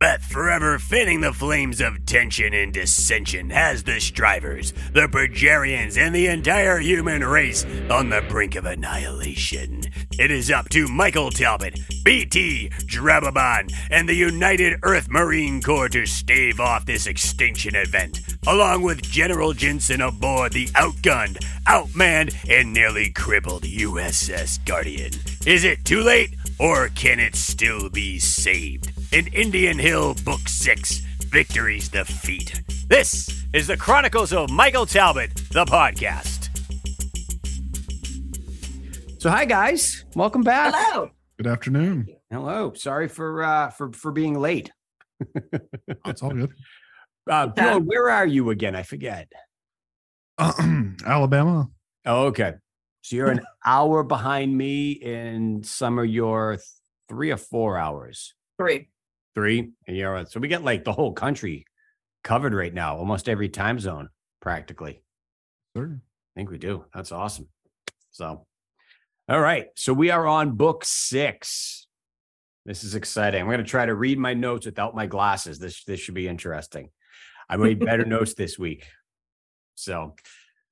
Beth, forever fanning the flames of tension and dissension, has the Stryvers, the Progerians, and the entire human race on the brink of annihilation. It is up to Michael Talbot, BT, Drababan, and the United Earth Marine Corps to stave off this extinction event, along with General Ginson aboard the outgunned, outmanned, and nearly crippled USS Guardian. Is it too late, or can it still be saved? In Indian Hill, Book 6 Victory's Defeat. This is the Chronicles of Michael Talbot, the podcast. So hi guys, welcome back. Hello. Good afternoon. Hello. Sorry for uh for for being late. That's all good. Uh Bill, where are you again? I forget. Alabama. Oh, okay. So you're an hour behind me and some of your three or four hours. Three. Three. And you're so we get like the whole country covered right now, almost every time zone, practically. Sir. I think we do. That's awesome. So, all right. So we are on book six. This is exciting. I'm going to try to read my notes without my glasses. This this should be interesting. I made better notes this week. So,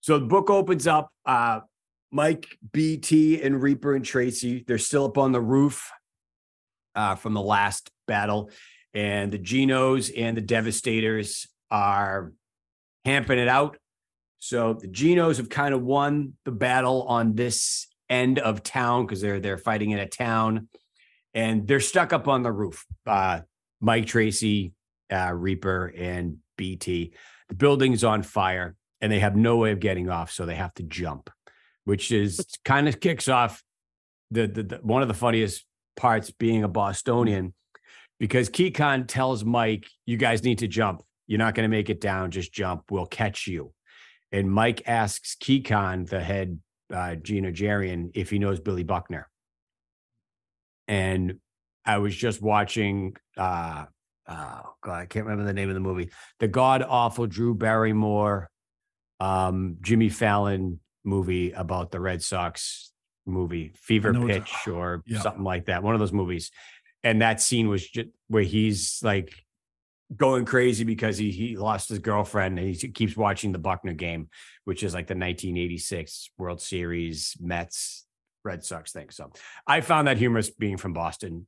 so the book opens up. Uh, Mike, BT, and Reaper and Tracy. They're still up on the roof uh, from the last battle, and the Genos and the Devastators are hamping it out. So the Genos have kind of won the battle on this end of town because they're they're fighting in a town, and they're stuck up on the roof. Uh, Mike Tracy, uh, Reaper, and BT. The building's on fire, and they have no way of getting off, so they have to jump, which is kind of kicks off the, the, the one of the funniest parts being a Bostonian, because Kekon tells Mike, "You guys need to jump. You're not going to make it down. Just jump. We'll catch you." And Mike asks Kekon, the head uh, Genogerian, if he knows Billy Buckner. And I was just watching. Uh, oh God, I can't remember the name of the movie. The god awful Drew Barrymore, um, Jimmy Fallon movie about the Red Sox movie, Fever Pitch or Yeah. something like that. One of those movies. And that scene was just where he's like going crazy because he he lost his girlfriend and he keeps watching the Buckner game, which is like the 1986 World Series Mets Red Sox thing. So I found that humorous being from Boston.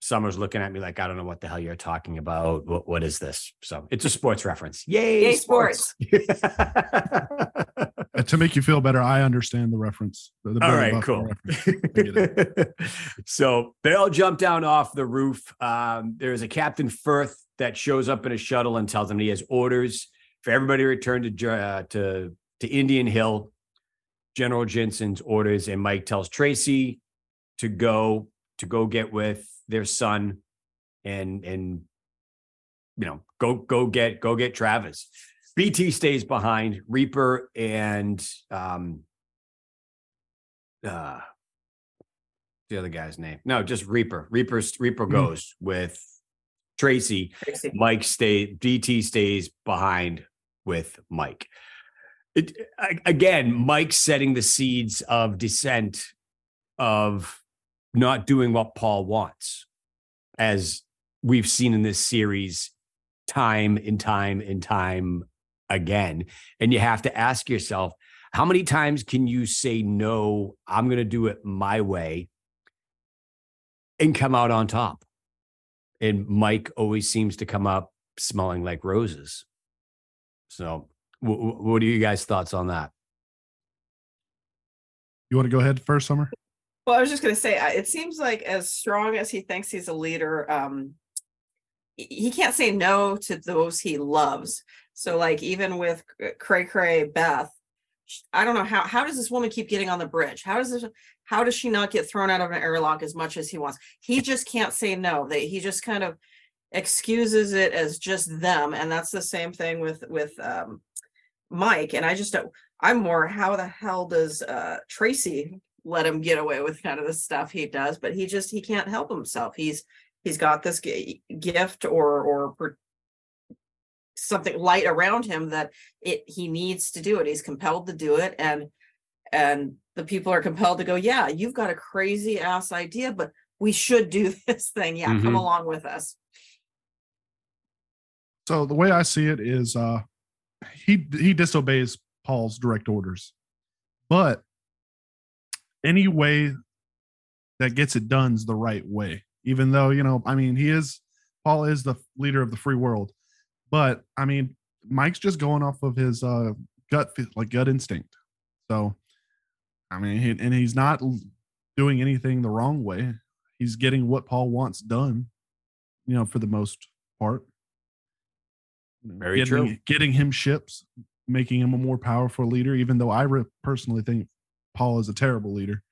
Summer's looking at me like I don't know what the hell you're talking about. What what is this? So it's a sports reference. Yay, Yay, sports. Uh, to make you feel better, I understand the reference. The, the All right, cool. reference. I get it. so they all jump down off the roof. Um, there's a Captain Firth that shows up in a shuttle and tells them he has orders for everybody to return to uh, to to Indian Hill. General Ginson's orders, and Mike tells Tracy to go to go get with their son, and and you know go go get go get Travis. BT stays behind. Reaper and um uh the other guy's name. No, just Reaper. Reaper's Reaper Hmm. goes with Tracy. Tracy. Mike stay DT stays behind with Mike. It again, Mike setting the seeds of dissent of not doing what Paul wants, as we've seen in this series time and time and time again. And you have to ask yourself, how many times can you say no, I'm going to do it my way and come out on top? And Mike always seems to come up smelling like roses. So, wh- wh- what are you guys' thoughts on that? You want to go ahead first, Summer? Well, I was just going to say, it seems like as strong as he thinks he's a leader, um, he- he can't say no to those he loves. So, like, even with Cray Cray Beth, I don't know how how does this woman keep getting on the bridge? How does this? How does she not get thrown out of an airlock as much as he wants? He just can't say no. They he just kind of excuses it as just them, and that's the same thing with with um, Mike. And I just don't. I'm more. How the hell does uh, Tracy let him get away with kind of the stuff he does? But he just he can't help himself. He's he's got this gi- gift or or something light around him that it he needs to do it. He's compelled to do it, and and the people are compelled to go. Yeah, you've got a crazy ass idea, but we should do this thing. Yeah, come Mhm. along with us. So the way I see it is uh he he disobeys Paul's direct orders. But any way that gets it done is the right way. Even though, you know, I mean, he is Paul is the leader of the free world. But I mean, Mike's just going off of his uh gut like gut instinct. So I mean, he, and he's not doing anything the wrong way. He's getting what Paul wants done, you know, for the most part. Very getting, true. Getting him ships, making him a more powerful leader. Even though I re- personally think Paul is a terrible leader,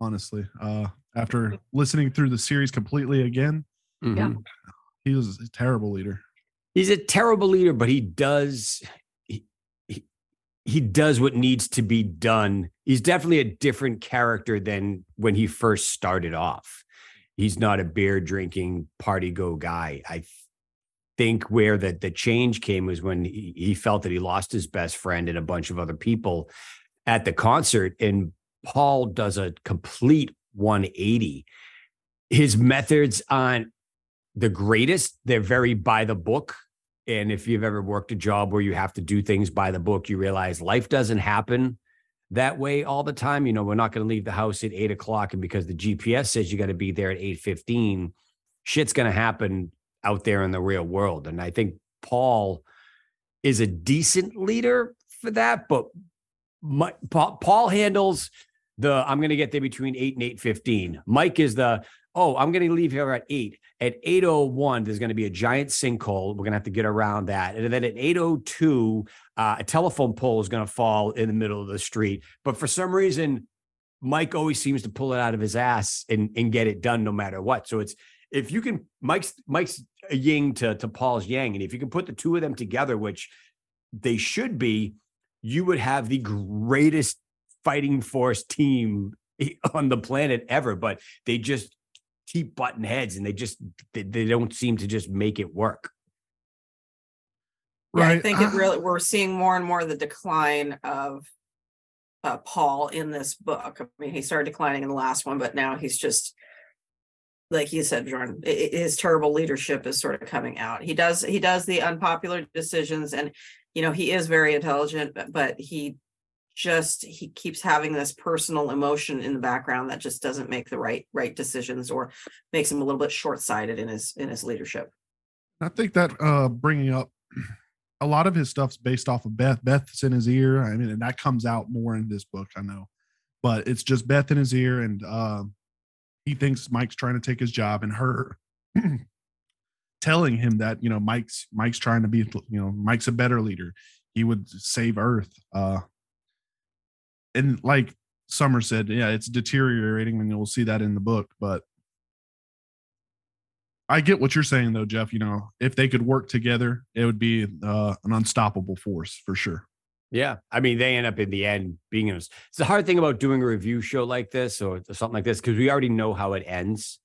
honestly. Uh, after listening through the series completely again, Mhm. he was a terrible leader. He's a terrible leader, but he does he, he he does what needs to be done. He's definitely a different character than when he first started off. He's not a beer drinking party go guy. I think where the the change came was when he, he felt that he lost his best friend and a bunch of other people at the concert and Paul does a complete 180. His methods aren't the greatest. They're very by the book. And if you've ever worked a job where you have to do things by the book, you realize life doesn't happen that way all the time. You know, we're not going to leave the house at eight o'clock, and because the GPS says you got to be there at eight fifteen, shit's going to happen out there in the real world. And I think Paul is a decent leader for that, but my, Paul, Paul handles the I'm going to get there between eight and eight fifteen. Mike is the oh I'm going to leave here at eight. At eight oh one, there's going to be a giant sinkhole. We're going to have to get around that, and then at eight oh two, uh, a telephone pole is going to fall in the middle of the street. But for some reason, Mike always seems to pull it out of his ass and and get it done no matter what. So it's if you can Mike's Mike's a yin to to Paul's yang, and if you can put the two of them together, which they should be, you would have the greatest fighting force team on the planet ever. But they just keep button heads, and they just they, they don't seem to just make it work. Yeah, I think it really we're seeing more and more the decline of uh, Paul in this book. I mean, he started declining in the last one, but now he's just like you said, Jordan. i- i- His terrible leadership is sort of coming out. He does he does the unpopular decisions, and you know he is very intelligent, but- but he just he keeps having this personal emotion in the background that just doesn't make the right right decisions or makes him a little bit short sighted in his in his leadership. I think that uh bringing up a lot of his stuff's based off of Beth. Beth's in his ear. I mean, and that comes out more in this book, I know. But it's just Beth in his ear, and um, he thinks Mike's trying to take his job, and her telling him that you know Mike's Mike's trying to be you know Mike's a better leader. He would save Earth. Uh, and like Summer said, yeah, it's deteriorating, and you'll see that in the book. But I get what you're saying though, Jeff. You know, if they could work together, it would be uh, an unstoppable force for sure. Yeah. I mean, they end up in the end being in. It's the hard thing about doing a review show like this or something like this because we already know how it ends.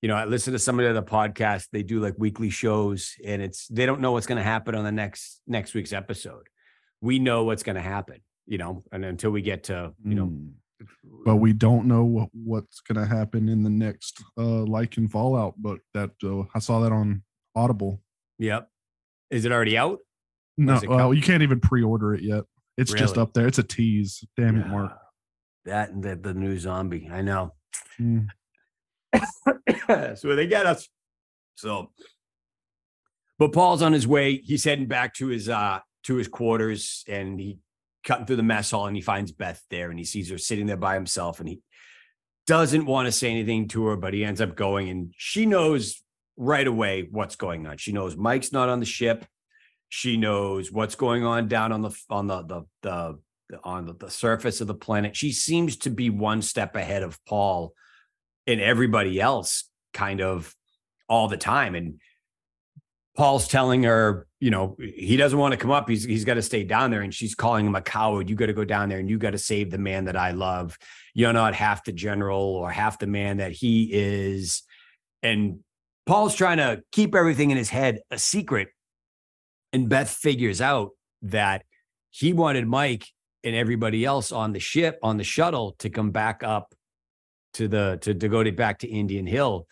You know, I listen to some of the other podcasts, they do like weekly shows and it's they don't know what's going to happen on the next next week's episode. We know what's going to happen, you know, and until we get to, you know, Mm. but we don't know what, what's going to happen in the next uh, like and Fallout book. That uh, I saw that on Audible. yep. Is it already out? No, well, you can't even pre-order it yet. It's just up there. It's a tease. Damn it, Mark. That and the, the new zombie. I know. Mm. so they get us. So, but Paul's on his way. He's heading back to his uh to his quarters, and he cutting through the mess hall, and he finds Beth there, and he sees her sitting there by himself, and he doesn't want to say anything to her, but he ends up going, and she knows right away what's going on. She knows Mike's not on the ship. She knows what's going on down on the on the the the, on the, the surface of the planet. She seems to be one step ahead of Paul and everybody else kind of all the time. And Paul's telling her, you know, he doesn't want to come up. He's he's got to stay down there. And she's calling him a coward. You got to go down there and you got to save the man that I love. You're not half the general or half the man that he is. And Paul's trying to keep everything in his head a secret. And Beth figures out that he wanted Mike and everybody else on the ship, on the shuttle, to come back up to the to, to go to back to Indian Hill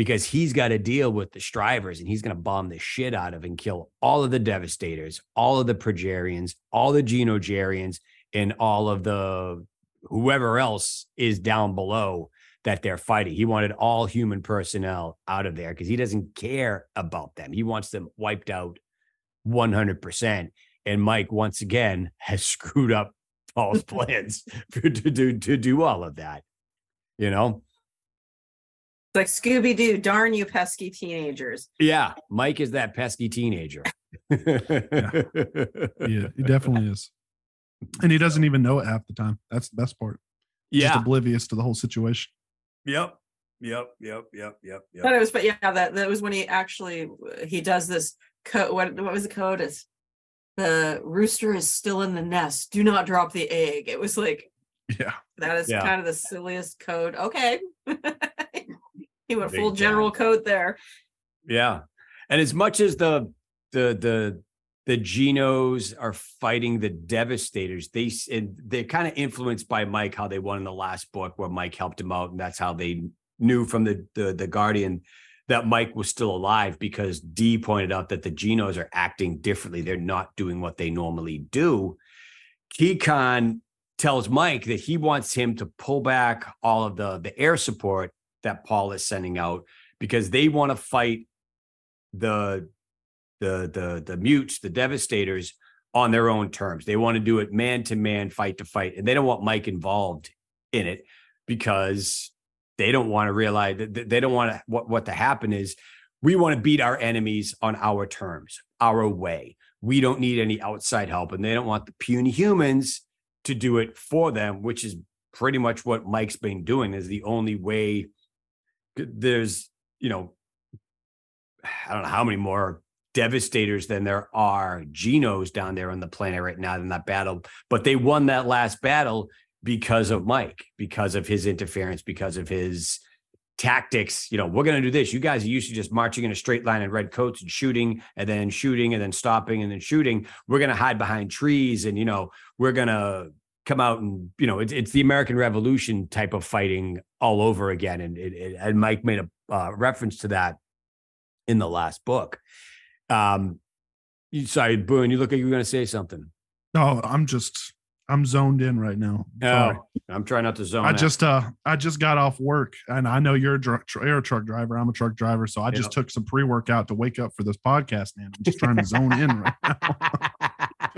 because he's got to deal with the stryvers and he's going to bomb the shit out of and kill all of the devastators, all of the progerians, all the genogerians, and all of the whoever else is down below that they're fighting. He wanted all human personnel out of there because he doesn't care about them. He wants them wiped out 100%. And Mike, once again, has screwed up Paul's plans to, to do all of that. You know? It's like Scooby Doo, darn you pesky teenagers. Yeah. Mike is that pesky teenager. Yeah, he definitely is. And he doesn't even know it half the time. That's the best part. Just Yeah. oblivious to the whole situation. Yep. Yep. Yep. Yep. Yep. But it was, but yeah, that that was when he actually he does this code. What what was the code? It's the rooster is still in the nest. Do not drop the egg. It was like Yeah. that is Yeah. kind of the silliest code. Okay, he went Big full general code there. Yeah. And as much as the the the the Genos are fighting the Devastators, they and they're kind of influenced by Mike, how they won in the last book where Mike helped him out, and that's how they knew from the the, the Guardian that Mike was still alive because D pointed out that the Genos are acting differently. They're not doing what they normally do. Keycon tells Mike that he wants him to pull back all of the the air support that Paul is sending out because they want to fight the the the the mutes, the devastators on their own terms. They want to do it man to man, fight to fight, and they don't want Mike involved in it because they don't want to realize that they don't want to what what to happen is we want to beat our enemies on our terms, our way. We don't need any outside help, and they don't want the puny humans to do it for them, which is pretty much what Mike's been doing. Is the only way. There's you know I don't know how many more devastators than there are genos down there on the planet right now in that battle. But they won that last battle because of Mike, because of his interference, because of his tactics. You know, we're going to do this. You guys are used to just marching in a straight line in red coats and shooting and then shooting and then stopping and then shooting. We're going to hide behind trees and, you know, we're going to come out and, you know, it's, it's the American Revolution type of fighting all over again. And, it, it- and Mike made a uh, reference to that in the last book. Um, you, sorry, Boone, you look like you were going to say something. No, I'm just I'm zoned in right now. Sorry. Oh, I'm trying not to zone. I out. just uh I just got off work and I know you're a, dr- tr- you're a truck driver. I'm a truck driver, so I just took some pre workout to wake up for this podcast. Man, I'm just trying to zone in right now.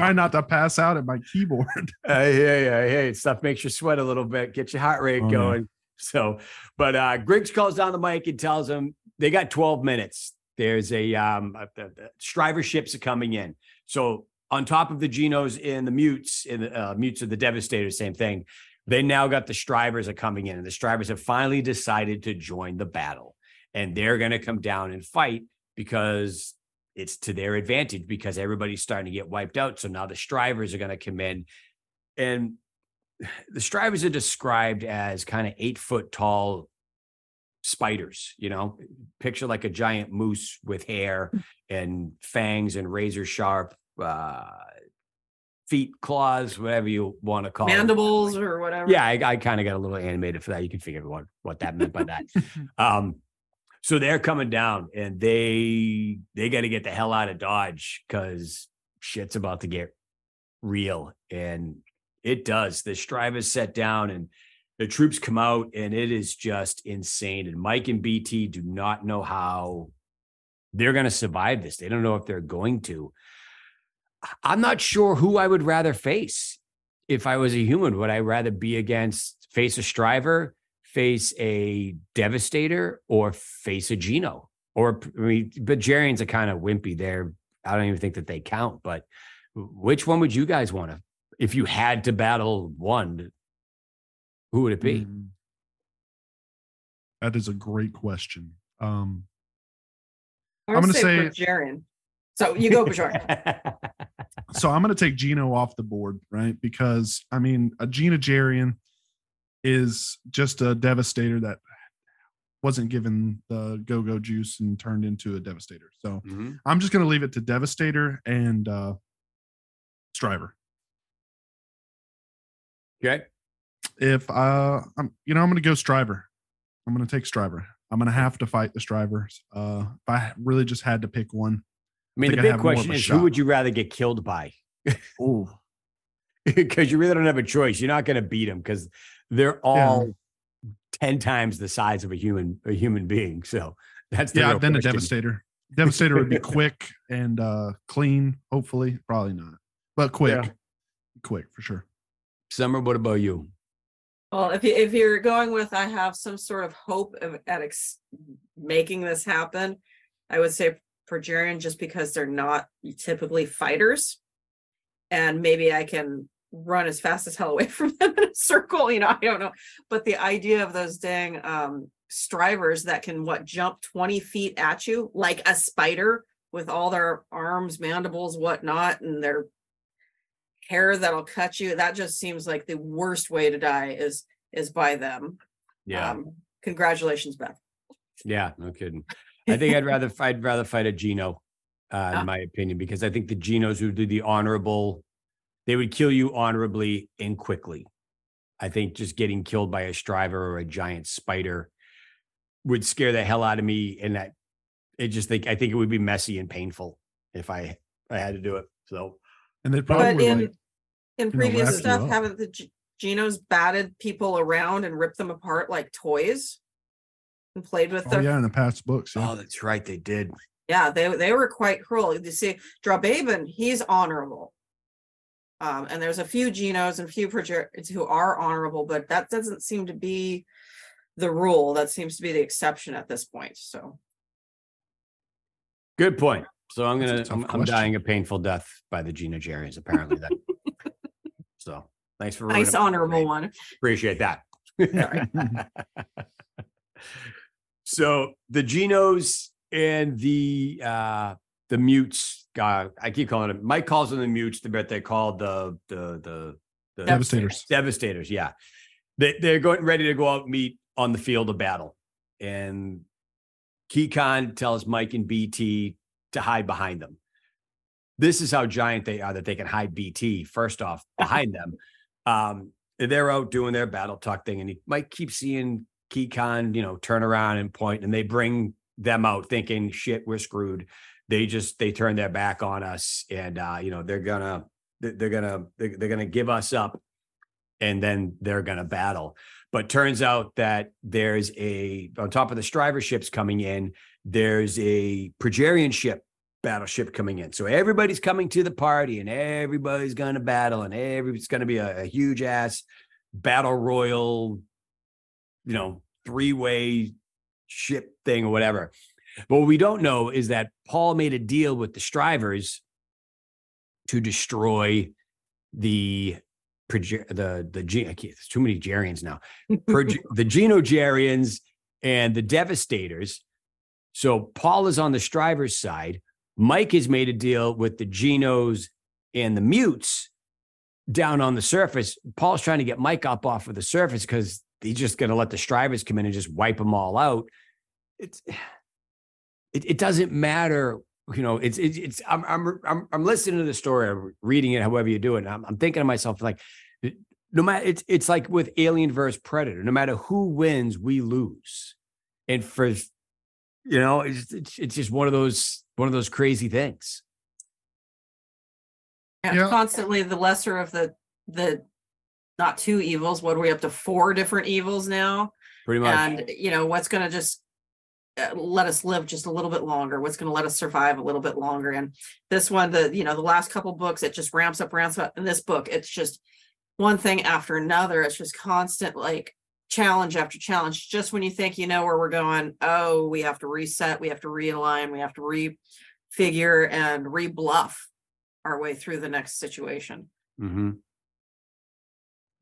Trying not to pass out at my keyboard. You. I hear. Stuff makes you sweat a little bit, get your heart rate Oh, yeah. going. So, but uh Griggs calls down the mic and tells him they got 12 minutes. There's a um a, a, a stryver ships are coming in. So on top of the Genos and the mutes and the uh, mutes of the Devastators, same thing. They now got the stryvers are coming in, and the stryvers have finally decided to join the battle, and they're going to come down and fight because it's to their advantage because everybody's starting to get wiped out. So now the stryvers are going to come in, and the stryvers are described as kind of eight foot tall spiders. You know, picture like a giant moose with hair and fangs and razor sharp uh, feet, claws, whatever you want to call it. Mandibles or whatever. Yeah, I, I kind of got a little animated for that. You can figure what what that meant by that. um, so they're coming down, and they they got to get the hell out of Dodge because shit's about to get real, and it does. The stryvers set down, and the troops come out, and it is just insane. And Mike and BT do not know how they're going to survive this. They don't know if they're going to. I'm not sure who I would rather face if I was a human, would I rather be against face a stryver, face a devastator, or face a Geno? Or I mean, but Jarians are kind of wimpy. They're I don't even think that they count. But which one would you guys want to? If you had to battle one, who would it be? Mm. That is a great question. Um, I'm I'm gonna gonna say say- Bajarian. So you go Bajarian. so I'm going to take Geno off the board, right? Because I mean, a Genogerian is just a devastator that wasn't given the go go juice and turned into a devastator. So Mhm. I'm just going to leave it to devastator and uh, stryver. Okay. If uh, I'm, you know, I'm going to go stryver. I'm going to take stryver. I'm gonna have to fight the Stryvers. Uh, if I really just had to pick one, I mean, think the big have more of question is who would you rather get killed by? oh, Because you really don't have a choice. You're not going to beat them because they're all 10 times the size of a human a human being. So that's the yeah, real then a question. Devastator. Devastator would be quick and uh clean. Hopefully, probably not, but quick, Yeah. quick for sure. Summer, what about you? Well, if you if you're going with I have some sort of hope of at ex- making this happen, I would say Progerian just because they're not typically fighters. And maybe I can run as fast as hell away from them in a circle, you know, I don't know. But the idea of those dang um stryvers that can what jump 20 feet at you like a spider with all their arms, mandibles, whatnot, and their hair that'll cut you. That just seems like the worst way to die is is by them. Um, congratulations, Beth. Yeah, no kidding. I think I'd rather I'd rather fight a Geno, uh, Ah. in my opinion, because I think the Genos who do the honorable, they would kill you honorably and quickly. I think just getting killed by a stryver or a giant spider would scare the hell out of me, and that it just think I think it would be messy and painful if I I had to do it. So And they But probably in like, in previous wrap you stuff, haven't the G- Genos batted people around and ripped them apart like toys and played with oh their yeah, in the past books. Yeah. oh, that's right, they did. yeah they they were quite cruel you see Drababan he's honorable um and there's a few genos and a few projects who are honorable but that doesn't seem to be the rule that seems to be the exception at this point so Good point. So I'm gonna I'm, I'm dying a painful death by the Genogerians, apparently. Then. so thanks for nice honorable me. one Appreciate that. So the Genos and the uh the mutes, uh, I keep calling it Mike calls them the mutes, but they're called the the the, the Devastators. Devastators, yeah. They they're going ready to go out and meet on the field of battle. And Keycon tells Mike and BT to hide behind them. This is how giant they are that they can hide BT first off behind them. Um, they're out doing their battle talk thing, and he Mike keeps seeing Keycon, you know, turn around and point, and they bring them out thinking, shit, we're screwed. They just they turn their back on us, and uh, you know, they're gonna they're gonna they're, gonna give us up, and then they're gonna battle. But turns out that there's a on top of the stryver ships coming in, there's a Progerian ship battleship coming in. So everybody's coming to the party and everybody's going to battle and everybody's going to be a, a huge ass battle royal, you know, three way ship thing or whatever. But what we don't know is that Paul made a deal with the stryvers to destroy the the the there's too many Gerians now. Proge- the Genogerians and the Devastators. So Paul is on the Stryvers side. Mike has made a deal with the Genos and the Mutes down on the surface. Paul's trying to get Mike up off of the surface because he's just going to let the Stryvers come in and just wipe them all out. It's it, it doesn't matter. You know, it's it's, it's I'm, I'm I'm I'm listening to the story, I'm reading it, however you do it. And I'm, I'm thinking to myself like, no matter it's it's like with Alien versus Predator. No matter who wins, we lose. And for you know, it's it's, it's just one of those one of those crazy things. Yeah, Yeah. constantly the lesser of the the not two evils. What are we up to? Four different evils now, Pretty much. and you know what's going to just let us live just a little bit longer. What's going to let us survive a little bit longer? And this one, the you know the last couple books, it just ramps up, ramps up. In this book, it's just one thing after another. It's just constant like challenge after challenge. Just when you think you know where we're going, oh, we have to reset, we have to realign, we have to refigure and rebluff our way through the next situation. Mhm.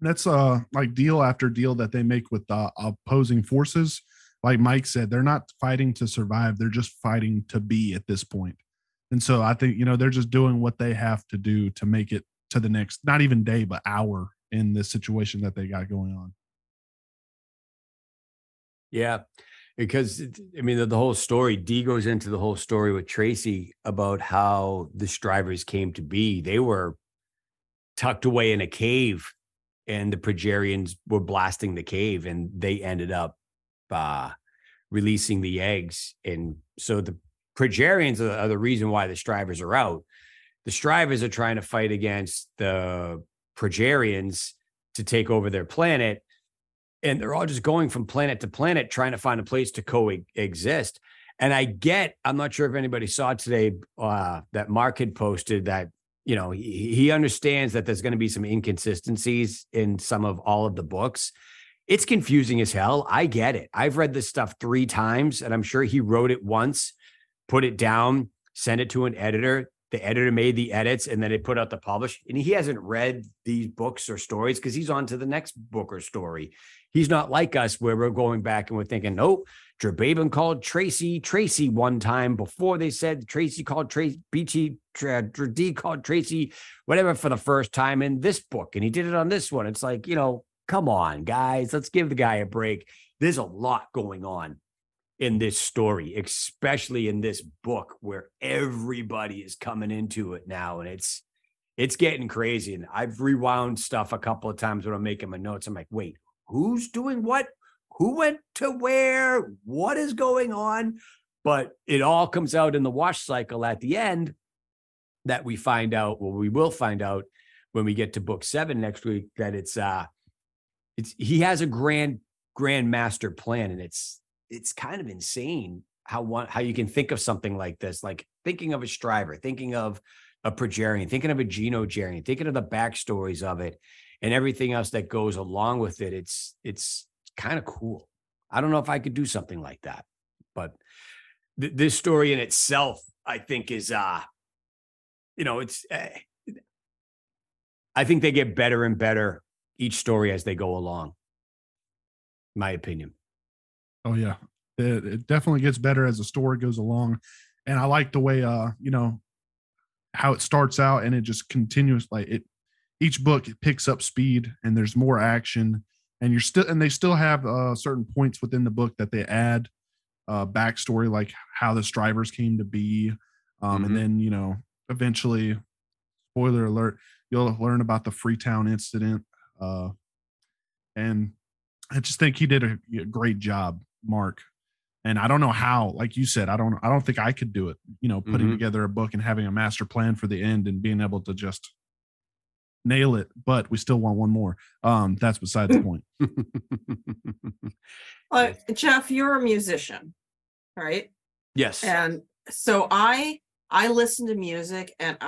That's uh like deal after deal that they make with the opposing forces. Like Mike said, they're not fighting to survive; they're just fighting to be at this point. And so I think you know they're just doing what they have to do to make it to the next, not even day, but hour in this situation that they got going on. Yeah, because I mean the, the whole story. D goes into the whole story with Tracy about how the stryvers came to be. They were tucked away in a cave, and the Progerians were blasting the cave, and they ended up uh, releasing the eggs. And so the Progerians are, the reason why the Stryvers are out. The Stryvers are trying to fight against the Progerians to take over their planet. And they're all just going from planet to planet, trying to find a place to coexist. And I get, I'm not sure if anybody saw today uh, that Mark had posted that, you know, he, he understands that there's going to be some inconsistencies in some of all of the books. It's confusing as hell. I get it. I've read this stuff three times, and I'm sure he wrote it once, put it down, sent it to an editor. The editor made the edits and then it put out the publish. And he hasn't read these books or stories because he's on to the next book or story. He's not like us where we're going back and we're thinking, nope, Drababan called Tracy Tracy one time before they said Tracy called Tracy BT D called Tracy whatever for the first time in this book and he did it on this one. It's like, you know, come on, guys, let's give the guy a break. There's a lot going on in this story, especially in this book where everybody is coming into it now and it's it's getting crazy and I've rewound stuff a couple of times when I'm making my notes. I'm like, "Wait, who's doing what? Who went to where? What is going on?" But it all comes out in the wash cycle at the end that we find out, well we will find out when we get to book 7 next week that it's uh it's he has a grand grand master plan and it's it's kind of insane how one how you can think of something like this like thinking of a stryver thinking of a progerian thinking of a genogerian thinking of the backstories of it and everything else that goes along with it. It's it's kind of cool. I don't know if i could do something like that but th- this story in itself i think is uh you know it's uh, i think they get better and better each story as they go along my opinion Oh yeah, it, it definitely gets better as the story goes along, and I like the way uh you know how it starts out and it just continues like it. Each book it picks up speed and there's more action, and you're still and they still have uh, certain points within the book that they add uh, backstory like how the stryvers came to be, um, Mhm. and then you know eventually, spoiler alert, you'll learn about the Freetown incident, uh, and I just think he did a, a great job, Mark. And I don't know how, like you said, I don't, I don't think I could do it. You know, putting Mhm. together a book and having a master plan for the end and being able to just nail it. But we still want one more. Um, that's beside the point. Uh, Jeff, you're a musician, right? yes And so I I listen to music and uh,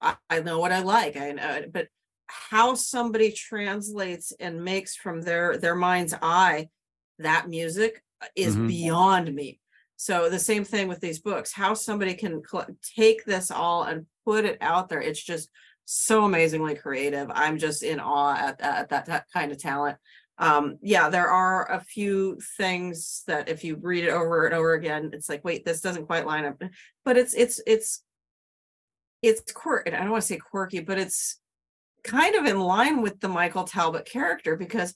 I, I know what I like. I know, but how somebody translates and makes from their their mind's eye that music uh, is Mhm. beyond me. So the same thing with these books. How somebody can cl- take this all and put it out there. It's just so amazingly creative. I'm just in awe at, at that, that kind of talent um yeah there are a few things that if you read it over and over again it's like wait this doesn't quite line up but it's it's it's it's quirky i don't want to say quirky but it's kind of in line with the michael talbot character because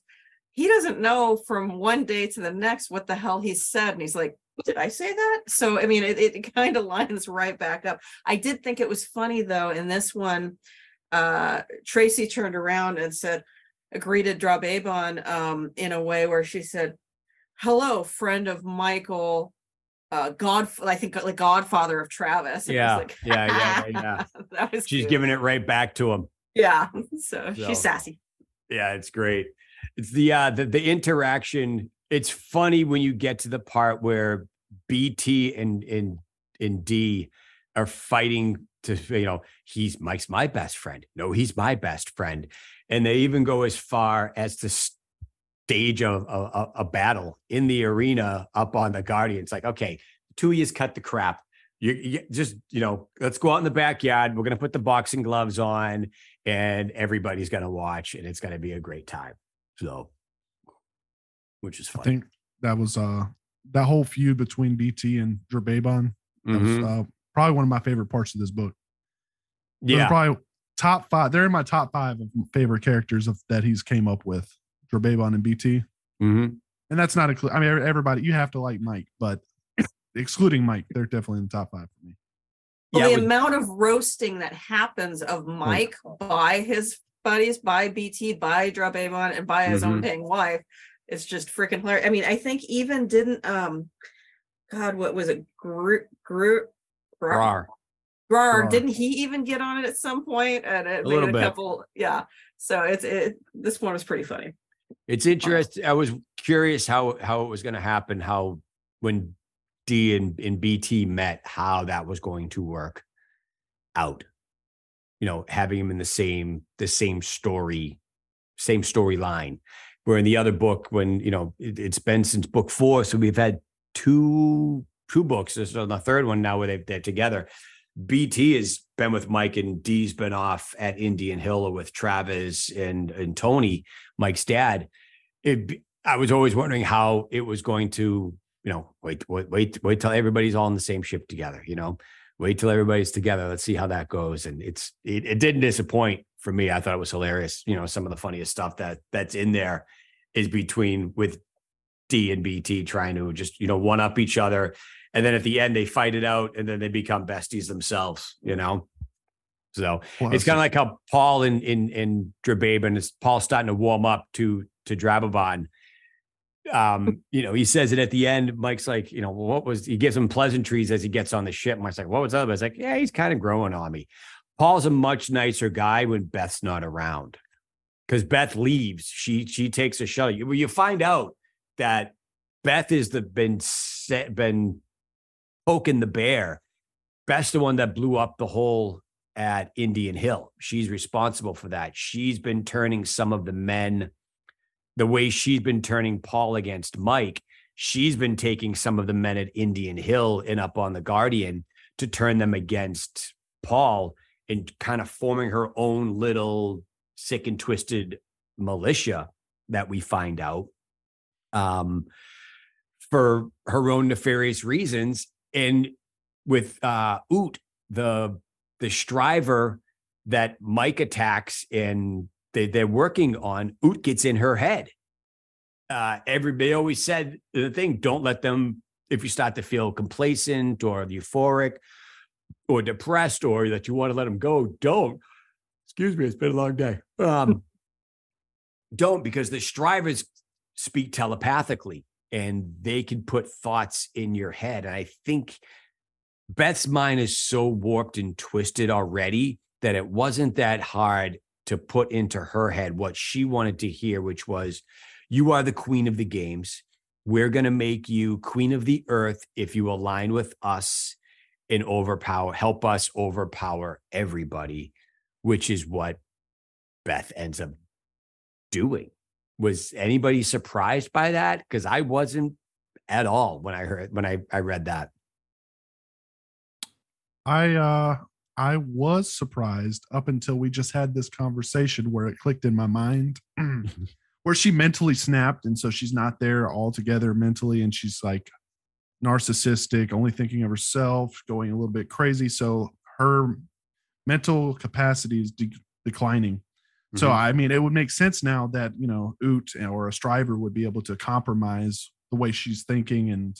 he doesn't know from one day to the next what the hell he said. And he's like did i say that? So i mean it, it kind of lines right back up. I did think it was funny though in this one uh tracy turned around and said greeted Drababan um in a way where she said, "Hello, friend of Michael, uh, God, I think like Godfather of Travis." Yeah, like, yeah yeah yeah was she's cute. giving it right back to him yeah. So, So- she's sassy. Yeah, it's great. It's the uh the, the interaction. It's funny when you get to the part where BT and and and D are fighting to you know, he's Mike's my best friend. No, he's my best friend. And they even go as far as to stage a, a, a battle in the arena up on the Guardian. It's like, okay, two of cut the crap. You, you just, you know, let's go out in the backyard. We're gonna put the boxing gloves on and everybody's gonna watch, and it's gonna be a great time. So, which is I think that was uh that whole feud between BT and Drababan. That was uh, probably one of my favorite parts of this book. Those Yeah, probably top five. They're in my top five of favorite characters of that he's came up with. Drababan and BT. Mhm. and that's not include. I mean, everybody you have to like Mike, but excluding Mike, they're definitely in the top five for me. Well, yeah. the with- amount of roasting that happens of Mike by his buddies, by BT, by Drababan, and by his own Mhm. dang wife. it's just freaking hilarious. I mean, I think even didn't um, God, what was it? Gru Rar. Grar, Grar. didn't he even get on it at some point? And it A made a bit. couple, yeah. So it's it. This one was pretty funny. It's interesting. I was curious how how it was going to happen. How when D and, and BT met, how that was going to work out. You know, having him in the same the same story, same storyline. Where in the other book, when you know it, it's been since book four, so we've had two two books. This is on the third one now where they've, they're together. BT has been with Mike and D's been off at Indian Hill with Travis and and Tony, Mike's dad. It I was always wondering how it was going to, you know, wait, wait, wait, wait till everybody's all in the same ship together, you know. Wait till everybody's together. Let's see how that goes. And it's it, it didn't disappoint for me. I thought it was hilarious. You know, some of the funniest stuff that that's in there is between with D and BT trying to just, you know, one up each other. And then at the end they fight it out and then they become besties themselves, you know. So it's kind of like how Paul and in in Drababan is Paul starting to warm up to to Drababan. Um, you know, he says it at the end. Mike's like, you know, what was he gives him pleasantries as he gets on the ship. Mike's like, what was up? I was like, yeah, he's kind of growing on me. Paul's a much nicer guy when Beth's not around. Because Beth leaves. She she takes a shuttle. You, you find out that Beth is the been set, been poking the bear. Beth's the one that blew up the hole at Indian Hill. She's responsible for that. She's been turning some of the men the way she's been turning Paul against Mike. She's been taking some of the men at Indian Hill and up on the Guardian to turn them against Paul and kind of forming her own little sick and twisted militia that we find out um, for her own nefarious reasons. And with uh, Oot, the the stryver that Mike attacks and they, they're working on, Oot gets in her head. Uh, everybody always said the thing, don't let them, if you start to feel complacent or euphoric or depressed or that you want to let them go, don't. Excuse me, it's been a long day. Um, don't because the stryvers speak telepathically and they can put thoughts in your head. And I think Beth's mind is so warped and twisted already that it wasn't that hard to put into her head what she wanted to hear, which was, You are the queen of the games. We're going to make you queen of the earth if you align with us and overpower, help us overpower everybody, which is what Beth ends up doing. Was anybody surprised by that? Because I wasn't at all when I heard when I, I read that. I uh I was surprised up until we just had this conversation where it clicked in my mind where she mentally snapped and so she's not there altogether mentally and she's like narcissistic, only thinking of herself, going a little bit crazy so her mental capacity is de- declining. So Mhm. I mean it would make sense now that, you know, Oot or a stryver would be able to compromise the way she's thinking and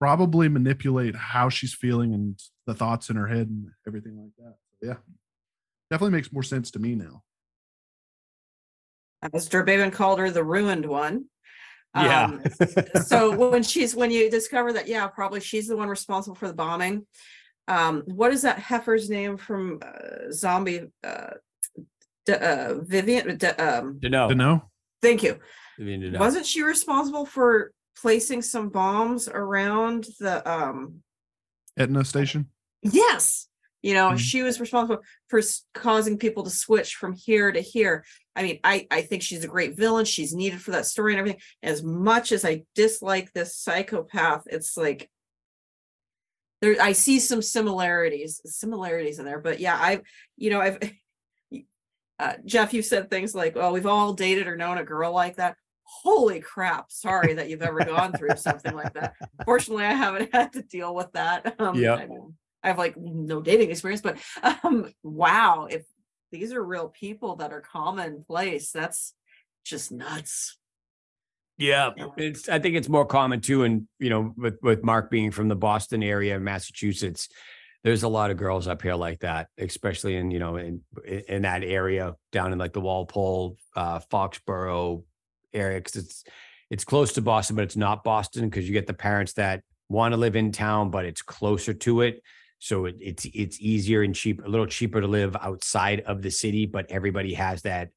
probably manipulate how she's feeling and the thoughts in her head and everything like that. Yeah. Definitely makes more sense to me now. As Drababan called her the ruined one. yeah. Um, so when she's when you discover that, yeah, probably she's the one responsible for the bombing. Um, what is that heifer's name from uh, Zombie? Uh, D- uh, Vivian. D- um, to know. Thank you. I mean. Wasn't she responsible for placing some bombs around the? um Etna station? Yes, you know, Mhm. she was responsible for causing people to switch from here to here. I mean, I I think she's a great villain. She's needed for that story and everything. As much as I dislike this psychopath, it's like there I see some similarities similarities in there. But yeah, I've you know I've uh, Jeff, you said things like, "Oh, we've all dated or known a girl like that." Holy crap! Sorry that you've ever gone through something like that. Fortunately, I haven't had to deal with that. Um, Yep. I, mean, I have like no dating experience, but um, wow, if these are real people that are commonplace, that's just nuts. Yeah, it's. I think it's more common too, and you know, with with Mark being from the Boston area, Massachusetts, there's a lot of girls up here like that, especially in you know in in that area down in like the Walpole, uh, Foxborough area, because it's it's close to Boston, but it's not Boston because you get the parents that want to live in town, but it's closer to it. So it, it's it's easier and cheap, a little cheaper to live outside of the city, but everybody has that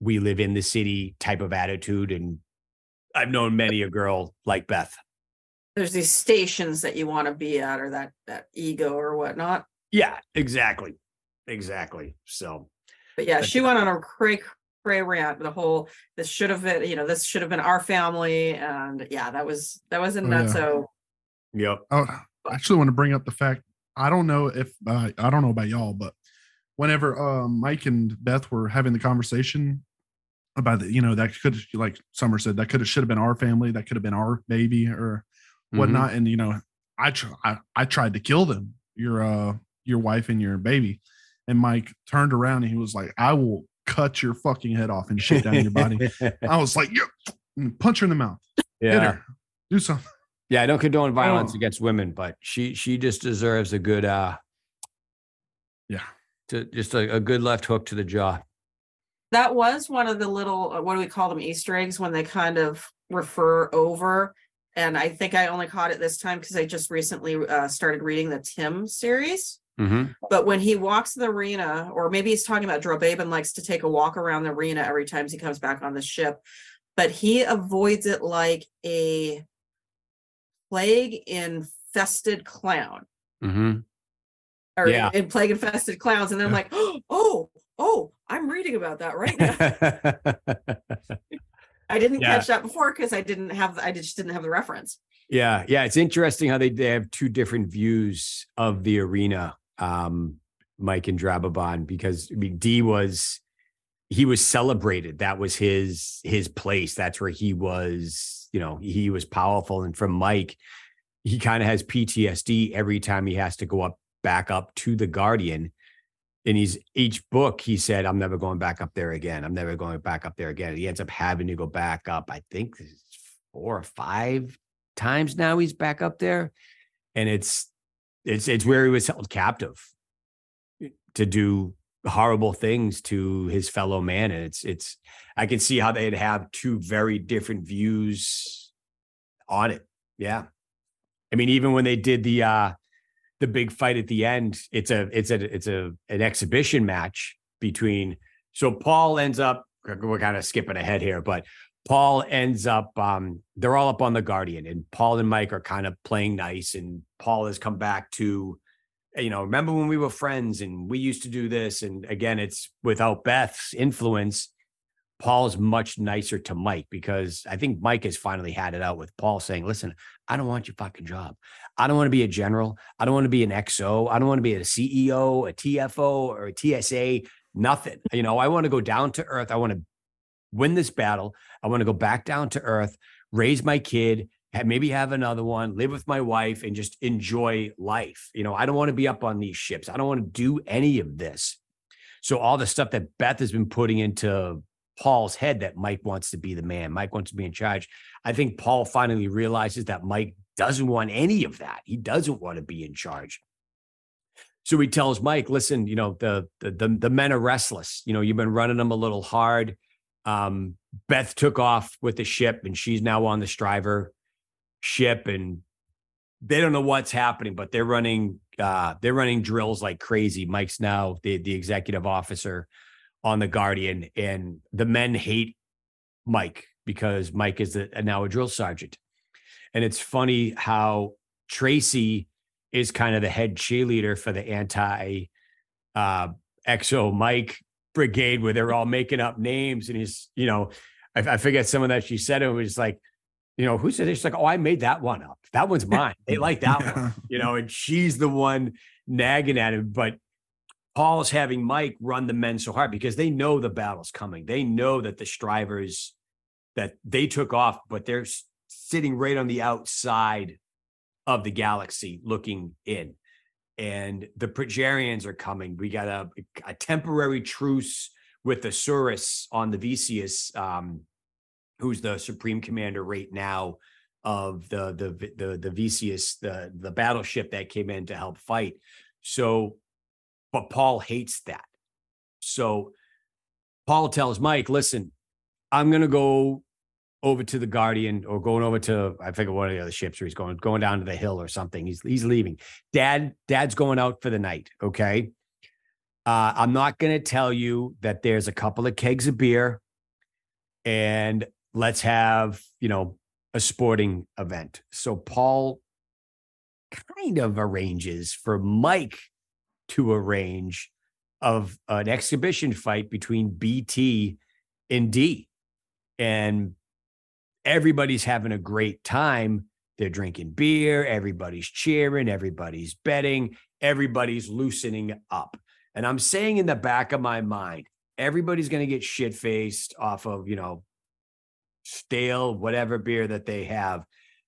we live in the city type of attitude. And I've known many a girl like Beth. There's these stations that you want to be at or that that ego or whatnot. Yeah, exactly. Exactly. So But yeah, she went on a cray cray rant, the whole this should have been, you know, this should have been our family. And yeah, that was that was a Oh, yeah. nutso. yep. Oh, I actually want to bring up the fact I don't know if uh, I don't know about y'all, but whenever uh, Mike and Beth were having the conversation about the, you know, that could like Summer said that could have should have been our family, that could have been our baby or Mhm. whatnot, and you know, I, tr- I I tried to kill them, your uh your wife and your baby, and Mike turned around and he was like, I will cut your fucking head off and shit down your body. I was like, yeah, punch her in the mouth, hit yeah. her, do something. Yeah, I don't condone violence Oh. against women, but she she just deserves a good uh Yeah. to just a, a good left hook to the jaw. That was one of the little, uh, what do we call them, Easter eggs when they kind of refer over. And I think I only caught it this time because I just recently uh, started reading the Tim series. Mm-hmm. But when he walks the arena, or maybe he's talking about Drababan likes to take a walk around the arena every time he comes back on the ship, but he avoids it like a plague infested clown Mm-hmm. or Yeah. in plague infested clowns. And then I'm like, oh, oh, I'm reading about that right now. I didn't Yeah. catch that before because I didn't have, I just didn't have the reference. yeah, yeah. It's interesting how they, they have two different views of the arena, um, Mike and Drababan, because I mean D was he was celebrated. That was his his place. That's where he was, you know, he was powerful. And from Mike, he kind of has PTSD every time he has to go up back up to the Guardian. And he's each book, he said, I'm never going back up there again. I'm never going back up there again. He ends up having to go back up, I think four or five times now he's back up there. And it's it's it's where he was held captive to do horrible things to his fellow man. And it's it's I can see how they'd have two very different views on it. Yeah. I mean, even when they did the uh the big fight at the end, it's a it's a it's a an exhibition match between so Paul ends up we're kind of skipping ahead here, but Paul ends up um they're all up on the Guardian and Paul and Mike are kind of playing nice and Paul has come back to you know, remember when we were friends and we used to do this and again it's without Beth's influence Paul's much nicer to Mike because I think Mike has finally had it out with Paul saying, listen, I don't want your fucking job. I don't want to be a general. I don't want to be an XO. I don't want to be a CEO, a TFO, or a TSA. Nothing. You know, I want to go down to earth. I want to win this battle. I want to go back down to earth, raise my kid, maybe have another one, live with my wife, and just enjoy life. You know, I don't want to be up on these ships. I don't want to do any of this. So all the stuff that Beth has been putting into Paul's head that Mike wants to be the man, Mike wants to be in charge. I think Paul finally realizes that Mike doesn't want any of that. He doesn't want to be in charge. So he tells Mike, listen, you know, the the the, the men are restless. You know, you've been running them a little hard. Um, Beth took off with the ship and she's now on the stryver ship and they don't know what's happening, but they're running uh they're running drills like crazy. Mike's now the the executive officer on the Guardian, and the men hate Mike because Mike is now a drill sergeant. And it's funny how Tracy is kind of the head cheerleader for the anti uh, XO Mike brigade, where they're all making up names. And he's, you know, I, I forget some of that she said. It was like, you know, who said it? She's like, oh, I made that one up. That one's mine. They like that one, you know, and she's the one nagging at him. But Paul's having Mike run the men so hard because they know the battle's coming. They know that the stryvers that they took off, but they're sitting right on the outside of the galaxy looking in. And the Progerians are coming. We got a, a temporary truce with the Surus on the Vesius, um, who's the supreme commander right now of the the the the Vesius, the the battleship that came in to help fight. So but Paul hates that. So Paul tells Mike, listen, I'm going to go over to the Guardian or going over to I forget one of the other ships or he's going going down to the hill or something. He's he's leaving. Dad, dad's going out for the night. Okay. Uh, I'm not gonna tell you that there's a couple of kegs of beer and let's have, you know, a sporting event. So Paul kind of arranges for Mike to arrange of an exhibition fight between BT and D. And everybody's having a great time. They're drinking beer, everybody's cheering, everybody's betting, everybody's loosening up. And I'm saying in the back of my mind, everybody's going to get shit faced off of, you know, stale, whatever beer that they have.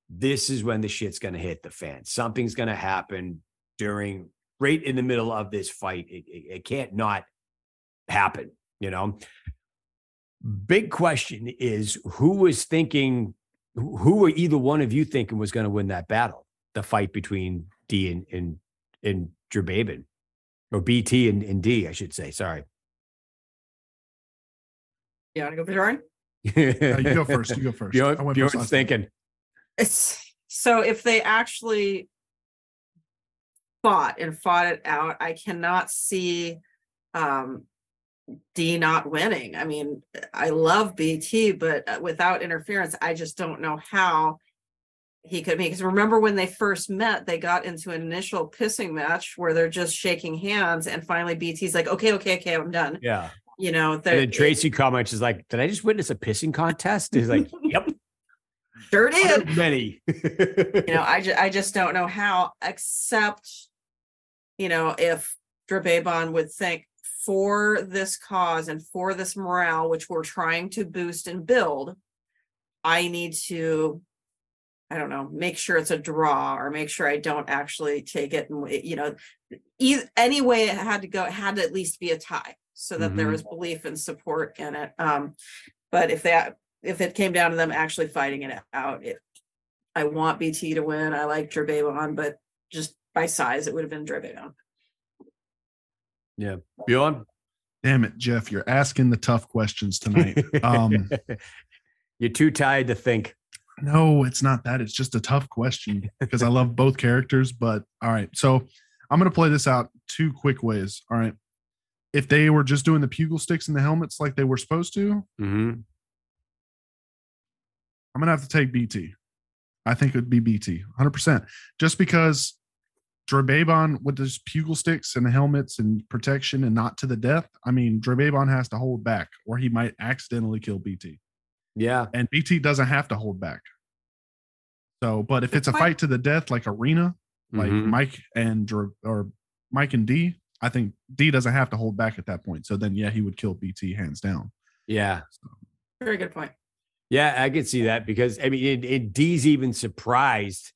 This is when the shit's going to hit the fan. Something's going to happen during, right in the middle of this fight. It, it, it can't not happen, you know? Big question is who was thinking, who were either one of you thinking was going to win that battle? The fight between D and, and, and Drababan or BT and, and D, I should say. Sorry. You want to go for Jordan? Uh, you go first. You go first. I Bjorn, went Bjorn's last thinking. It's so if they actually fought and fought it out, I cannot see um D not winning. I mean, I love BT, but uh, without interference, I just don't know how he could be. because remember when they first met, they got into an initial pissing match where they're just shaking hands, and finally BT's like, okay, okay, okay, I'm done. Yeah. You know, And then Tracy comments is like, "Did I just witness a pissing contest?" He's like, "Yep, sure did. many." you know, I just I just don't know how, except, you know, if Drababan would think for this cause and for this morale, which we're trying to boost and build, I need to, I don't know, make sure it's a draw or make sure I don't actually take it and you know, any way it had to go, it had to at least be a tie so that there Mhm. was belief and support in it. Um, but if that if it came down to them actually fighting it out, it I want BT to win. I like Drababan, but just by size, it would have been Drababan. Bjorn, Damn it, Jeff! You're asking the tough questions tonight. Um, you're too tired to think. No, it's not that. It's just a tough question because I love both characters. But all right. So I'm going to play this out two quick ways. All right. If they were just doing the pugil sticks and the helmets like they were supposed to, hmm I'm going to have to take BT. I think it would be BT 100%. Just because Drababan with those pugil sticks and the helmets and protection and not to the death, I mean, Drababan has to hold back or he might accidentally kill BT. Yeah, and BT doesn't have to hold back. So, but if it's a fight to the death, like arena, like Mhm. Mike and Dr- or Mike and D, I think D doesn't have to hold back at that point. So then, yeah, he would kill BT hands down. yeah, Very good point. yeah. I could see that because I mean, it, it, D's even surprised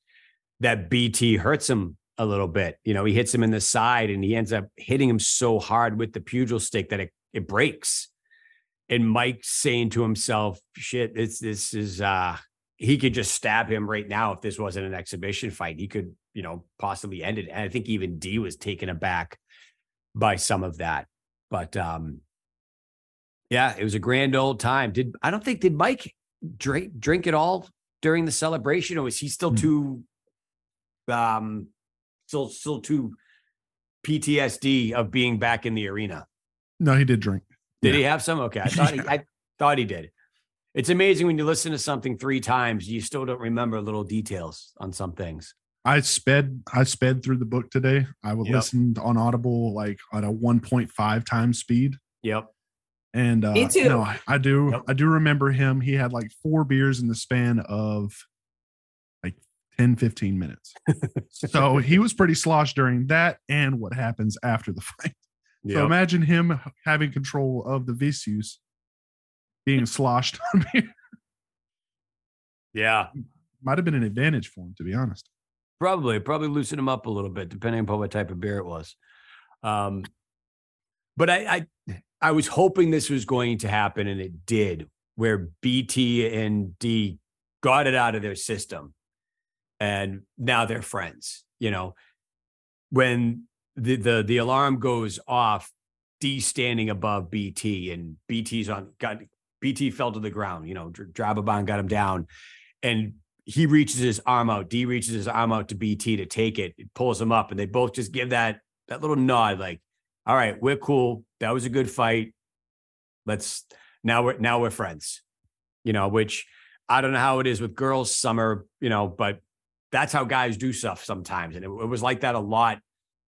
that BT hurts him a little bit. You know, he hits him in the side and he ends up hitting him so hard with the pugil stick that it it breaks. And Mike's saying to himself, "Shit, this this is uh." He could just stab him right now if this wasn't an exhibition fight. He could, you know, possibly end it. And I think even D was taken aback by some of that. But um yeah, it was a grand old time. Did I don't think did Mike drink drink it all during the celebration, or was he still Hmm. too um still still too PTSD of being back in the arena? No, he did drink. Did Yeah. he have some? Okay, I thought he I thought he did. It's amazing when you listen to something three times, you still don't remember little details on some things. I sped. I sped through the book today. I would Yep. listen on Audible like at a 1.5 times speed. Yep. And uh, Me too. No, I, I do. Yep. I do remember him. He had like four beers in the span of like 10, 15 minutes. so he was pretty sloshed during that and what happens after the fight. So imagine him having control of the Vicious being sloshed on beer. yeah. Might have been an advantage for him, to be honest. Probably, probably loosen him up a little bit, depending upon what type of beer it was. Um, but I, I, I was hoping this was going to happen, and it did. Where BT and D got it out of their system, and now they're friends. You know, when the the the alarm goes off, D standing above BT, and BT's on got BT fell to the ground. You know, Dr- Drababan got him down, and he reaches his arm out. D reaches his arm out to BT to take it. It pulls him up, and they both just give that that little nod, like, "All right, we're cool. That was a good fight. Let's now we're now we're friends." You know, which I don't know how it is with girls, summer. You know, but that's how guys do stuff sometimes, and it, it was like that a lot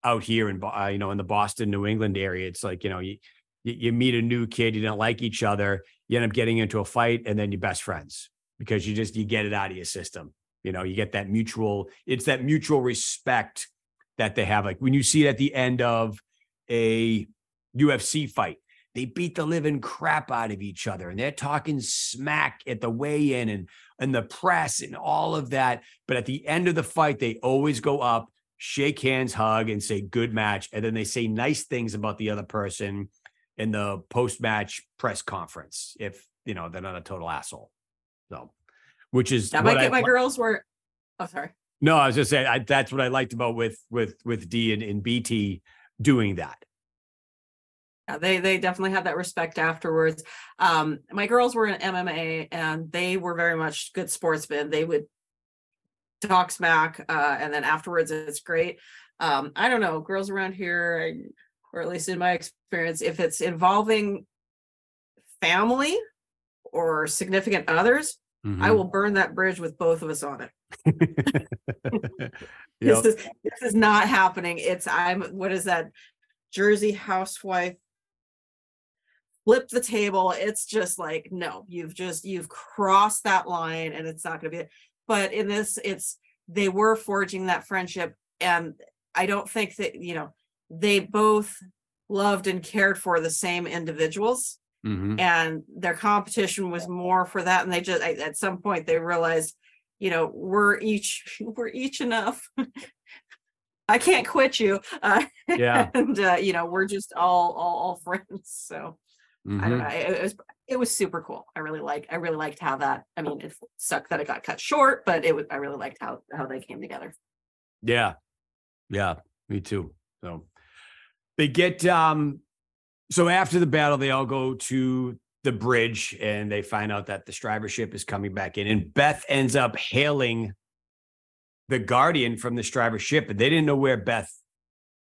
out here in uh, you know in the Boston, New England area. It's like you know you you, meet a new kid, you don't like each other, you end up getting into a fight, and then you're best friends because you just you get it out of your system. You know, you get that mutual. It's that mutual respect that they have. Like when you see it at the end of a UFC fight, they beat the living crap out of each other, and they're talking smack at the weigh-in and and the press and all of that. But at the end of the fight, they always go up, shake hands, hug, and say good match, and then they say nice things about the other person in the post-match press conference if you know they're not a total asshole. So, which is That might I get my girls were. Oh, sorry. no, I was just saying I, that's what I liked about with with with D and, and BT doing that. Yeah, they they definitely had that respect afterwards. Um, my girls were in MMA and they were very much good sportsmen. They would talk smack, uh, and then afterwards it's great. Um, I don't know, girls around here, I- or at least in my experience, if it's involving family or significant others, I Mhm. will burn that bridge with both of us on it. Yep. This is this is not happening. It's I'm what is that Jersey housewife flip the table. It's just like no, you've just you've crossed that line and it's not going to be it. but in this it's they were forging that friendship and I don't think that you know they both loved and cared for the same individuals Mhm. and their competition was more for that and they just I- at some point they realized you know we're each we're each enough i can't quit you uh, Yeah. and uh, you know we're just all all, all friends so i don't know it, it was it was super cool i really like i really liked how that i mean it sucked that it got cut short but it was i really liked how how they came together Yeah. Yeah. Me too. So they get um so after the battle, they all go to the bridge and they find out that the Stryver ship is coming back in. And Beth ends up hailing the Guardian from the Stryver ship, and they didn't know where Beth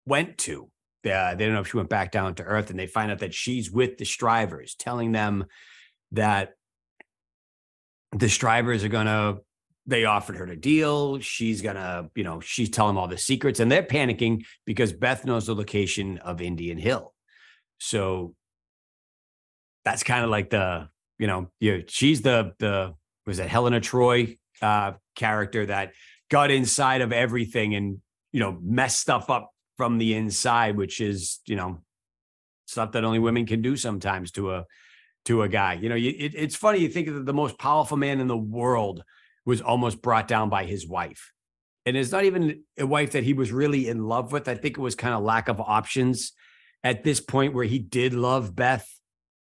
went to. Uh, they don't know if she went back down to Earth, and they find out that she's with the Stryvers, telling them that the Stryvers are gonna they offered her a deal. She's gonna, you know, she's telling them all the secrets, and they're panicking because Beth knows the location of Indian Hill. So that's kind of like the, you know, you she's the the was it Helena Troy uh character that got inside of everything and you know messed stuff up from the inside, which is, you know, stuff that only women can do sometimes to a to a guy. You know, you, it, it's funny you think that the most powerful man in the world was almost brought down by his wife. And it's not even a wife that he was really in love with. I think it was kind of lack of options at this point where he did love Beth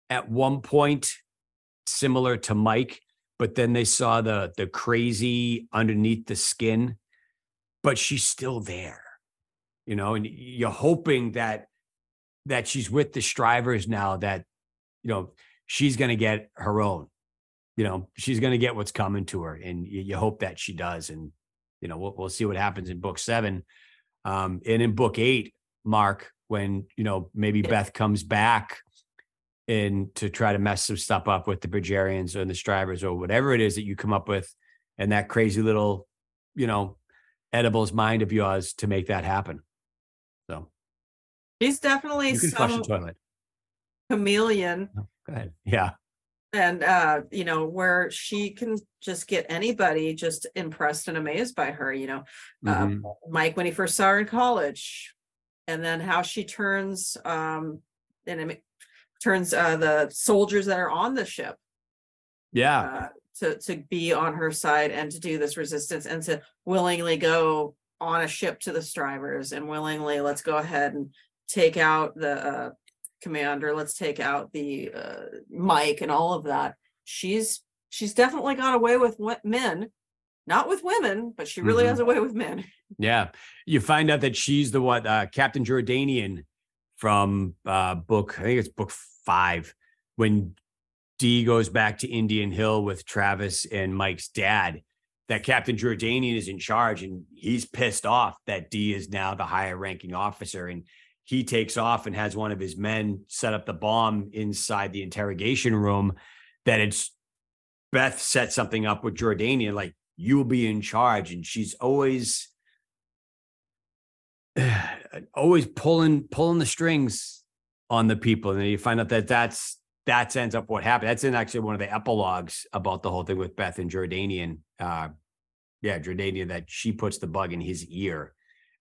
at one point, similar to Mike, but then they saw the the crazy underneath the skin, but she's still there, you know, and you're hoping that that she's with the stryvers now that, you know, she's gonna get her own. You know she's going to get what's coming to her and you, you hope that she does and you know we'll, we'll see what happens in book seven. Um and in book eight mark when you know maybe beth comes back and to try to mess some stuff up with the Bridgerians or the Stryvers or whatever it is that you come up with and that crazy little you know edibles mind of yours to make that happen she's definitely you can flush the toilet. chameleon. Go ahead. Yeah. And uh you know where she can just get anybody just impressed and amazed by her you know uh, Mhm. mike when he first saw her in college and then how she turns um and turns uh the soldiers that are on the ship. Yeah. Uh, to to be on her side and to do this resistance and to willingly go on a ship to the stryvers and willingly let's go ahead and take out the uh, commander let's take out the uh, mike and all of that she's she's definitely got away with men not with women but she really Mhm. has a way with men Yeah. You find out that she's the what uh, Captain Jordanian from uh book, I think it's book five, when D goes back to Indian Hill with Travis and Mike's dad, that Captain Jordanian is in charge and he's pissed off that D is now the higher ranking officer. And he takes off and has one of his men set up the bomb inside the interrogation room that it's Beth set something up with Jordanian, like you'll be in charge. And she's always always pulling pulling the strings on the people. And you find out that that's that's ends up what happened. That's in actually one of the epilogues about the whole thing with Beth and Jordanian. Uh yeah, Jordanian that she puts the bug in his ear.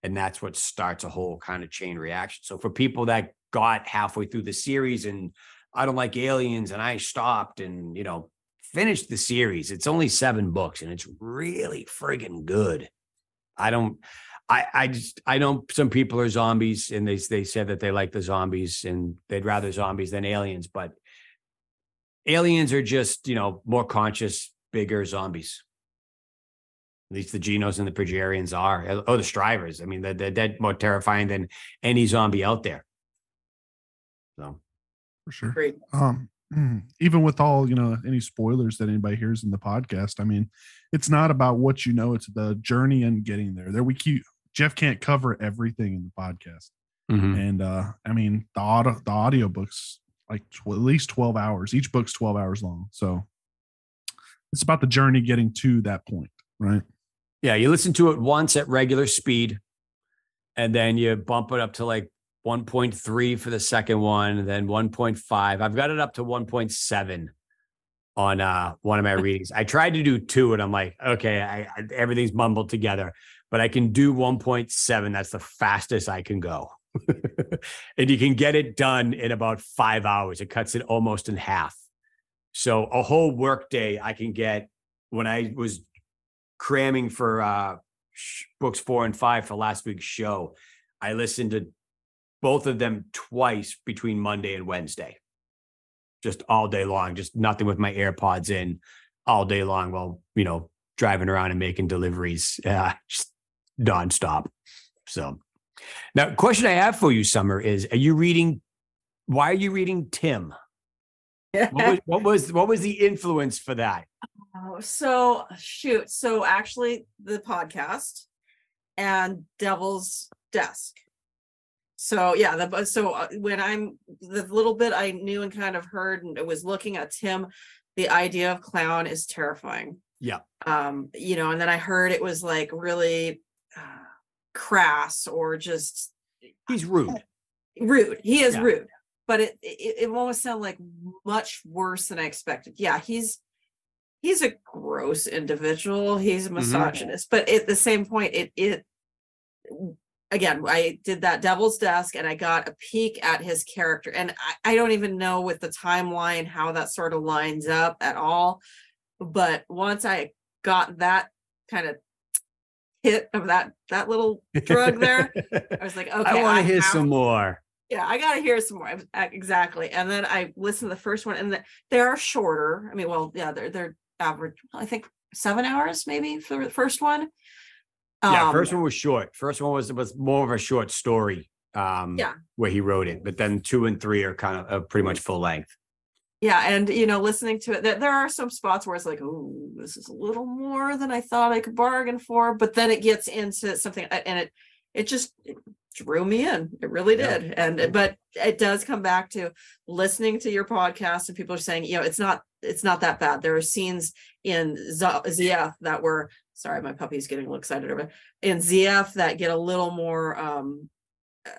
And that's what starts a whole kind of chain reaction. So for people that got halfway through the series and I don't like aliens and I stopped and you know finished the series. It's only seven books and it's really friggin' good. I don't I, I just I know some people are zombies and they they said that they like the zombies and they'd rather zombies than aliens, but aliens are just you know more conscious, bigger zombies. At least the Genos and the Progerians are. Oh, the Stryvers. I mean, they're, they're dead more terrifying than any zombie out there. So, for sure. Great. Um, mm, even with all you know, any spoilers that anybody hears in the podcast, I mean, it's not about what you know; it's the journey and getting there. There, we keep Jeff can't cover everything in the podcast, mhm. and uh, I mean, the audio the audio books like tw- at least twelve hours. Each book's twelve hours long, so it's about the journey getting to that point, right? Yeah, you listen to it once at regular speed, and then you bump it up to like 1.3 for the second one, and then 1.5. I've got it up to 1.7 on uh, one of my readings. I tried to do two, and I'm like, okay, I, I, everything's mumbled together, but I can do 1.7. That's the fastest I can go. and you can get it done in about five hours. It cuts it almost in half. So a whole workday I can get when I was cramming for uh sh- books four and five for last week's show. I listened to both of them twice between Monday and Wednesday, just all day long, just nothing with my AirPods in all day long while, you know, driving around and making deliveries, uh, just nonstop. So now, question I have for you, Summer, is are you reading? Why are you reading Tim? What was, what was what was the influence for that? Oh, so shoot. So actually the podcast and Devil's Desk. So yeah, the so uh, when I'm the little bit I knew and kind of heard and it was looking at Tim, the idea of clown is terrifying. Yeah. Um, you know, and then I heard it was like really uh, crass or just He's rude. rude. He is Yeah. rude, but it, it it almost sounded like much worse than I expected. Yeah, he's he's a gross individual. He's a mm-hmm. misogynist, but at the same point, it it again, I did that Devil's Desk and I got a peek at his character, and I, I don't even know with the timeline how that sort of lines up at all. But once I got that kind of hit of that that little drug there, I was like, okay, I want to hear some more. yeah, I gotta hear some more. Exactly. And then I listened to the first one, and the, they are shorter. I mean, well, yeah, they're they're average. I think seven hours maybe for the first one. yeah, Um, first one was short. First one was was more of a short story. Um, Yeah. where he wrote it, but then two and three are kind of uh, pretty much full length. Yeah, and you know, listening to it, there, there are some spots where it's like, oh, this is a little more than I thought I could bargain for. But then it gets into something, and it it just it drew me in. It really Yeah. did. And but it does come back to listening to your podcast, and people are saying, you know, it's not it's not that bad. There are scenes in ZF that were sorry, my puppy's getting a little excited over it, in ZF that get a little more um uh,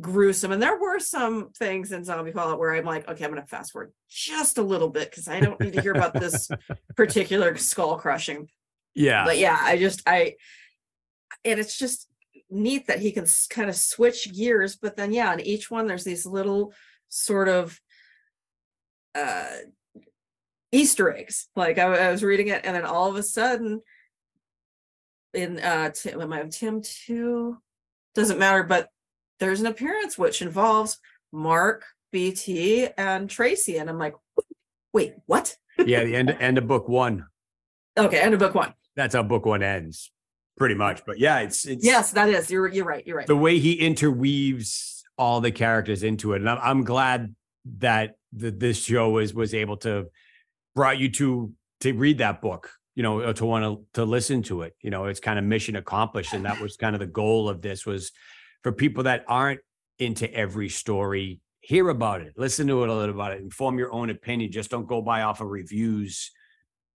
gruesome and there were some things in zombie fallout where i'm like okay i'm gonna fast forward just a little bit because i don't need to hear about this particular skull crushing Yeah, but yeah i just i and it's just neat that he can kind of switch gears but then yeah in each one there's these little sort of uh easter eggs like i, I was reading it and then all of a sudden in uh tim, am I tim 2 doesn't matter but there's an appearance which involves mark bt and tracy and i'm like wait what yeah. The end end of book one. okay end of book one That's how book one ends, pretty much. But yeah, it's it's yes that is. You're you're right you're right. The way he interweaves all the characters into it, and I'm, I'm glad that the, this show was was able to brought you to to read that book you know to want to to listen to it. You know it's kind of mission accomplished and that was kind of the goal of this was for people that aren't into every story hear about it listen to it a little about it and form your own opinion. Just don't go by off of reviews.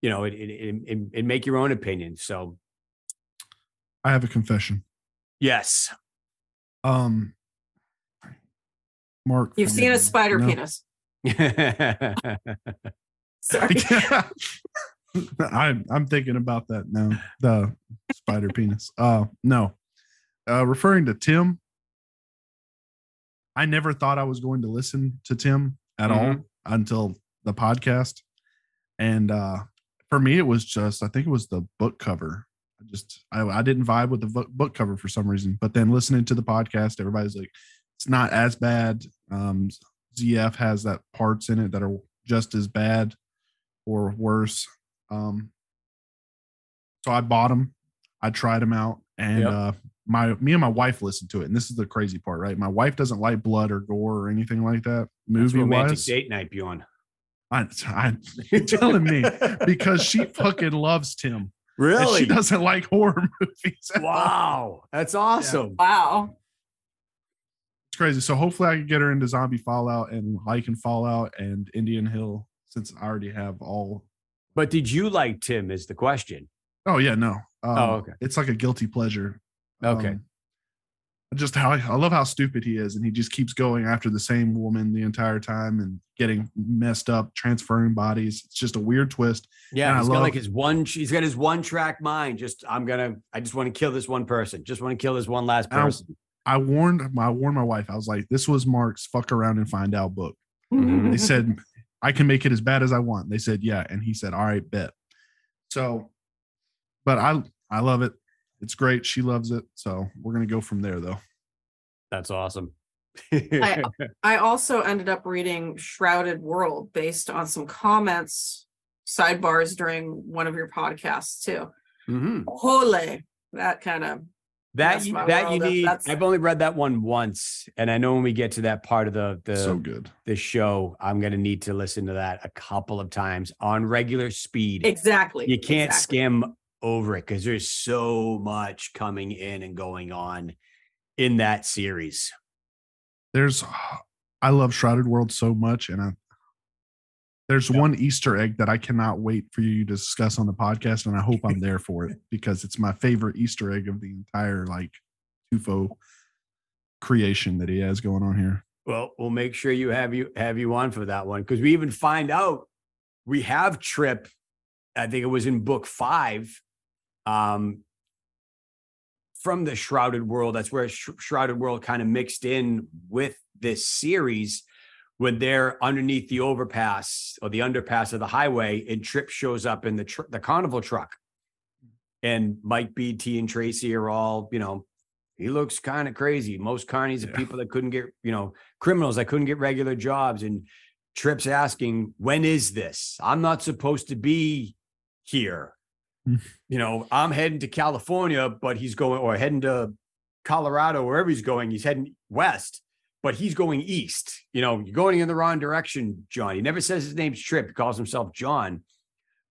You know and, and, and, and make your own opinion. So I have a confession. yes Um, Mark, You've seen forgive a spider No. penis. Sorry. I'm I'm thinking about that now. The spider penis. Uh no. Uh referring to Tim. I never thought I was going to listen to Tim at all until the podcast. And uh for me it was just I think it was the book cover. I just I, I didn't vibe with the book, book cover for some reason. But then listening to the podcast, everybody's like, it's not as bad. Um ZF has that parts in it that are just as bad or worse. Um, so I bought them. I tried them out, and Yep. uh, my me and my wife listened to it. And this is the crazy part, right? My wife doesn't like blood or gore or anything like that. Movie romantic wise, date night bjorn I, I, you're telling me because she fucking loves Tim. And really she doesn't like horror movies. at all. wow that's awesome Wow. It's crazy. So hopefully I can get her into Zombie Fallout and liking Fallout and Indian Hill since I already have all. but did you like tim is the question Oh yeah, no. Um, Oh, okay. It's like a guilty pleasure. Okay. Um, just how I love how stupid he is, and he just keeps going after the same woman the entire time and getting messed up, transferring bodies. It's just a weird twist. Yeah, And I he's got like his one. He's got his one track mind. Just I'm gonna. I just want to kill this one person. Just want to kill this one last And I- person. I warned I warned my wife. I was like, "This was Mark's fuck around and find out book." Mhm. They said, "I can make it as bad as I want." They said, "Yeah," and he said, "All right, bet." So, but I I love it. It's great. She loves it. So we're gonna go from there, though. That's awesome. I, I also ended up reading Shrouded World based on some comments, sidebars during one of your podcasts too. Mhm. Holy, that kind of That you- that you need. that's- I've only read that one once, and I know when we get to that part of the the so good. the show, I'm gonna need to listen to that a couple of times on regular speed. exactly. you can't exactly. skim over it because there's so much coming in and going on in that series. there's I love Shrouded World so much, and I there's Yeah. one Easter egg that I cannot wait for you to discuss on the podcast, and I hope I'm there for it because it's my favorite Easter egg of the entire like Tufo creation that he has going on here. Well, we'll make sure you have you have you on for that one because we even find out we have Trip. I think it was in book five, um, from the Shrouded World. That's where Sh- Shrouded World kind of mixed in with this series when they're underneath the overpass or the underpass of the highway, and Trip shows up in the tr- the carnival truck, and Mike BT and Tracy are all you know. He looks kind of crazy. Most carnies are Yeah. people that couldn't get, you know, criminals that couldn't get regular jobs. And Trip's asking, when is this? I'm not supposed to be here. You know, I'm heading to California, but he's going or heading to Colorado, wherever he's going. He's heading west, but he's going east. You know, you're going in the wrong direction, John. He never says his name's Trip, he calls himself John.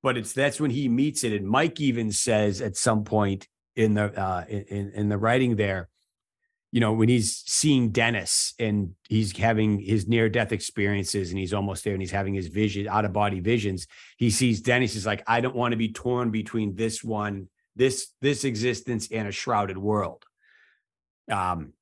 But it's that's when he meets it. And Mike even says at some point in the uh in, in the writing there, you know, when he's seeing Dennis and he's having his near death experiences and he's almost there and he's having his vision, out of body visions, he sees Dennis is like, I don't want to be torn between this one, this, this existence and a shrouded world. Um,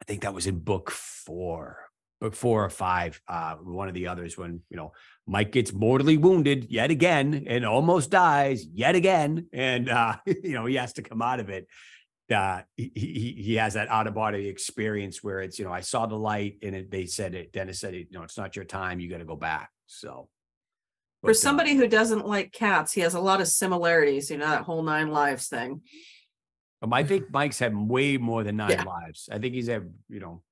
I think that was in book four, book four or five, uh, one of the others when, you know, Mike gets mortally wounded yet again and almost dies yet again. And, uh, you know, he has to come out of it uh, he, he he has that out of body experience where it's you know I saw the light and it, they said it. Dennis said it. You know, it's not your time. You got to go back. So For but, uh, somebody who doesn't like cats, he has a lot of similarities, you know, that whole nine lives thing. um, I think Mike's had way more than nine Yeah. lives. I think he's had you know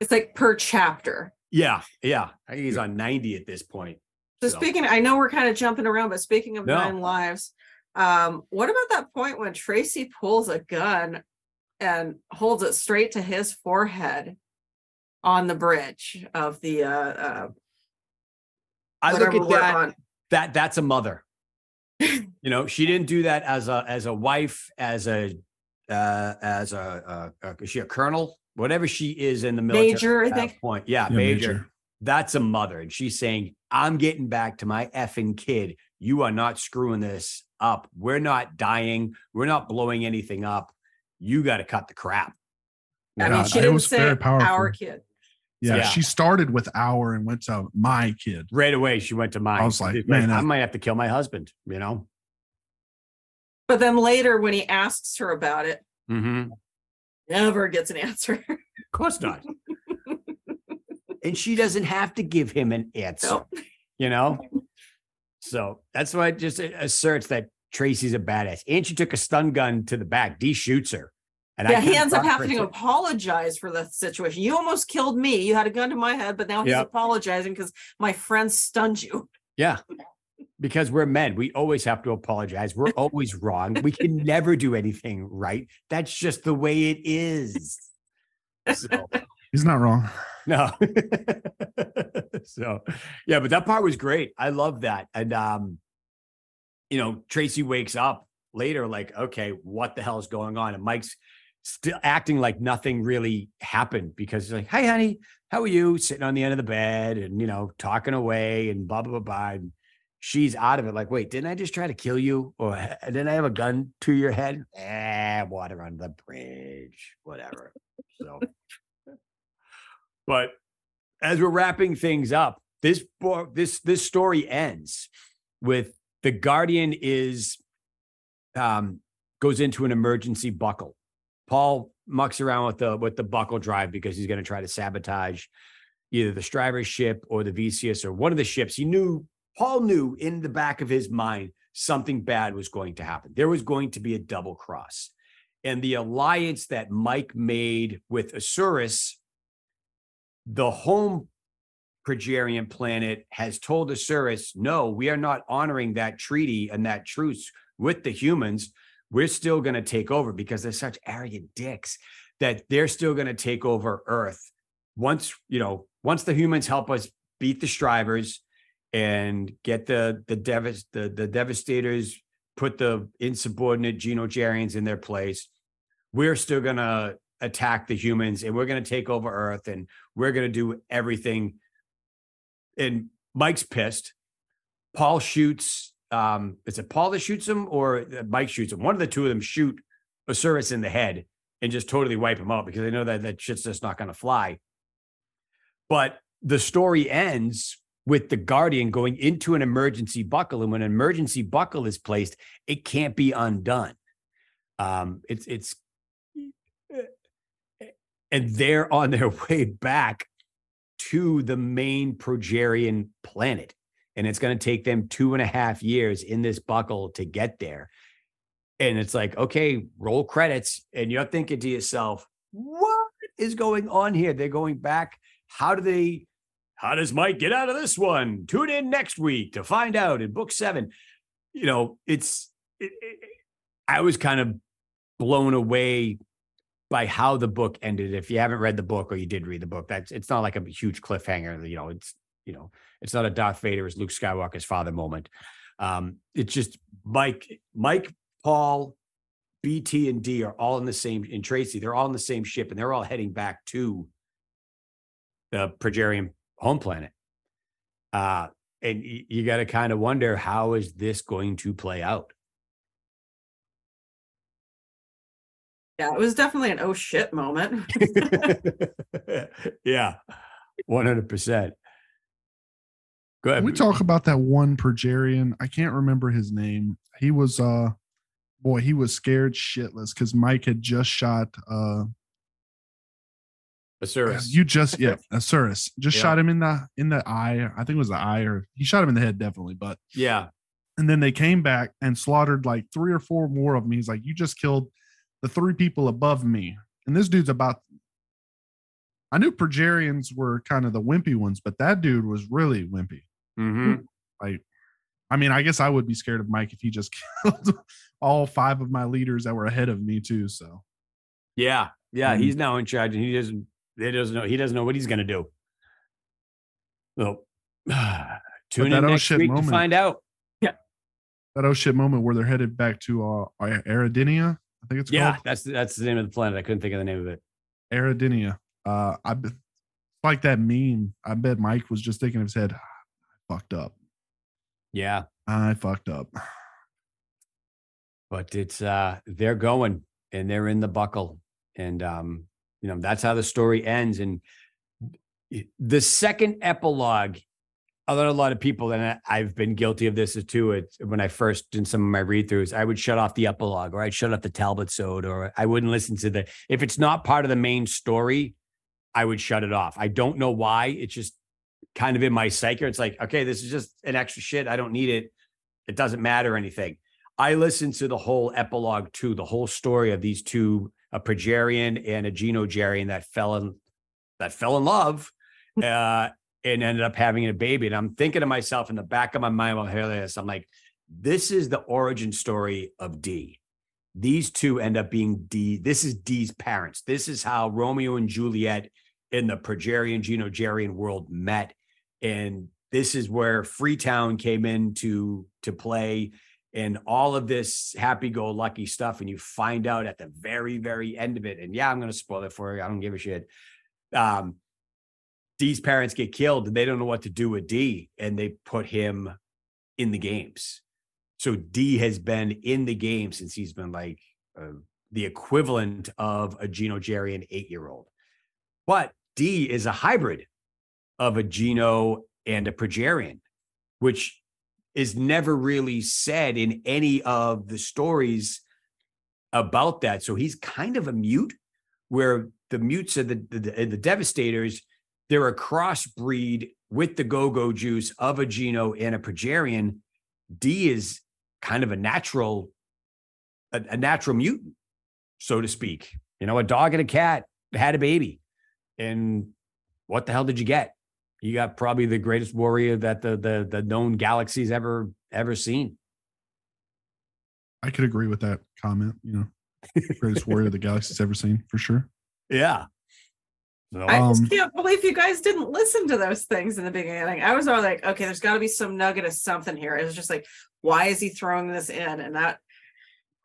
It's like per chapter. yeah yeah. I think he's on ninety at this point. So So- speaking, I know we're kind of jumping around, but speaking of No. nine lives, um, what about that point when Tracy pulls a gun and holds it straight to his forehead on the bridge of the uh, uh I look whatever at that. on? that that's a mother. you know, she didn't do that as a as a wife, as a uh as a, uh, is she a colonel, whatever she is in the military. Major, I at that think. Point, yeah, Yeah, major. major. That's a mother, and she's saying, "I'm getting back to my effing kid. You are not screwing this up. We're not dying. We're not blowing anything up. You got to cut the crap." I You mean, she it didn't was say very our kid. Yeah, Yeah. she started with our and went to my kid. right away she went to mine. I was like, man, I that- might have to kill my husband. You know. But then later, when he asks her about it, Mm-hmm. never gets an answer. Of course not. And she doesn't have to give him an answer, Nope. you know? So that's why it just asserts that Tracy's a badass. And she took a stun gun to the back. D shoots her. And yeah, he ends up having to apologize for the situation. You almost killed me. You had a gun to my head, but now he's Yep. apologizing because my friend stunned you. Yeah. Because we're men. We always have to apologize. We're always wrong. We can never do anything right. That's just the way it is. So He's not wrong. No. so yeah, but that part was great. I love that. And um, you know, Tracy wakes up later, like, okay, what the hell is going on? And Mike's still acting like nothing really happened because he's like, Hi, honey, how are you? Sitting on the end of the bed and you know, talking away and blah blah blah blah. And she's out of it, like, wait, didn't I just try to kill you? Or didn't I have a gun to your head? Eh, water under the bridge, whatever. So but as we're wrapping things up, this book, this this story ends with the guardian is um goes into an emergency buckle. Paul mucks around with the with the buckle drive because he's going to try to sabotage either the Stryver's ship or the Vicious or one of the ships. He knew Paul knew in the back of his mind something bad was going to happen. There was going to be a double cross. And the alliance that Mike made with Asurus the home Progerian planet has told Osiris, no, we are not honoring that treaty and that truce with the humans. We're still going to take over because they're such arrogant dicks that they're still going to take over Earth. Once, you know, once the humans help us beat the Stryvers and get the the devas the, the devastators, put the insubordinate Genogerians in their place, we're still gonna attack the humans and we're gonna take over Earth and we're going to do everything. And Mike's pissed. Paul shoots. Um, is it Paul that shoots him or uh, Mike shoots him? One of the two of them shoot Osiris in the head and just totally wipe him out because they know that that shit's just not going to fly. But the story ends with the guardian going into an emergency buckle, and when an emergency buckle is placed, it can't be undone. Um, it's it's and they're on their way back to the main Progerian planet. And it's going to take them two and a half years in this buckle to get there. And it's like, okay, roll credits. And you're thinking to yourself, what is going on here? They're going back. How do they, how does Mike get out of this one? Tune in next week to find out in book seven. You know, it's, it, it, I was kind of blown away by how the book ended. If you haven't read the book or you did read the book, that's it's not like a huge cliffhanger. You know, it's you know, it's not a Darth Vader as Luke Skywalker's father moment. Um, it's just Mike, Mike, Paul, BT, and D are all in the same in Tracy. They're all in the same ship, and they're all heading back to the Progerian home planet. Uh, and you got to kind of wonder how is this going to play out? Yeah, it was definitely an oh shit moment. yeah, one hundred percent. Go ahead. Can we talk about that one Progerian? I can't remember his name. He was uh boy, he was scared shitless because Mike had just shot uh Osiris. you just yeah, Asuris. Just Yeah. shot him in the in the eye. I think it was the eye or he shot him in the head definitely, but yeah, and then they came back and slaughtered like three or four more of them. He's like, You just killed the three people above me. And this dude's about I knew Progerians were kind of the wimpy ones, but that dude was really wimpy. hmm Like, I mean, I guess I would be scared of Mike if he just killed all five of my leaders that were ahead of me too. So yeah, yeah. Mhm. He's now in charge, and he doesn't. He doesn't know. He doesn't know what he's going to do. So, Tune in oh next shit week moment- to find out. Yeah, that oh shit moment where they're headed back to uh Aridinia. I think it's Yeah, called that's that's the name of the planet. I couldn't think of the name of it. Aridinia. Uh, I like that meme. I bet Mike was just thinking of his head. I fucked up. Yeah, I fucked up. but it's uh they're going and they're in the buckle and um you know that's how the story ends and the second epilogue a lot of people, and I've been guilty of this too. It, when I first did some of my read throughs, I would shut off the epilogue, or I'd shut off the Talbot Sode, or I wouldn't listen to the. If it's not part of the main story, I would shut it off. I don't know why. It's just kind of in my psyche. It's like, okay, this is just an extra shit. I don't need it. It doesn't matter anything. I listened to the whole epilogue too, the whole story of these two, a Progerian and a Genogerian that fell in that fell in love. Uh, and ended up having a baby. And I'm thinking to myself in the back of my mind while hearing this, I'm like, this is the origin story of D. These two end up being D. This is D's parents. This is how Romeo and Juliet in the Progerian, Genogerian world met. And this is where Freetown came in to, to play and all of this happy-go-lucky stuff. And you find out at the very, very end of it. And yeah, I'm going to spoil it for you. I don't give a shit. Um, D's parents get killed and they don't know what to do with D and they put him in the games. So D has been in the game since he's been like uh, the equivalent of a Genogerian eight year old. But D is a hybrid of a Geno and a Progerian, which is never really said in any of the stories about that. So he's kind of a mute, where the mutes are the, the, the Devastators they're a crossbreed with the go-go juice of a Geno and a Progerian. D is kind of a natural, a, a, natural mutant, so to speak. You know, a dog and a cat had a baby. And what the hell did you get? You got probably the greatest warrior that the the the known galaxy's ever ever seen. I could agree with that comment. You know, greatest warrior the galaxy's ever seen for sure. Yeah. So, I Um, just can't believe you guys didn't listen to those things in the beginning. I was all like, okay, there's got to be some nugget of something here. It was just like, why is he throwing this in? And that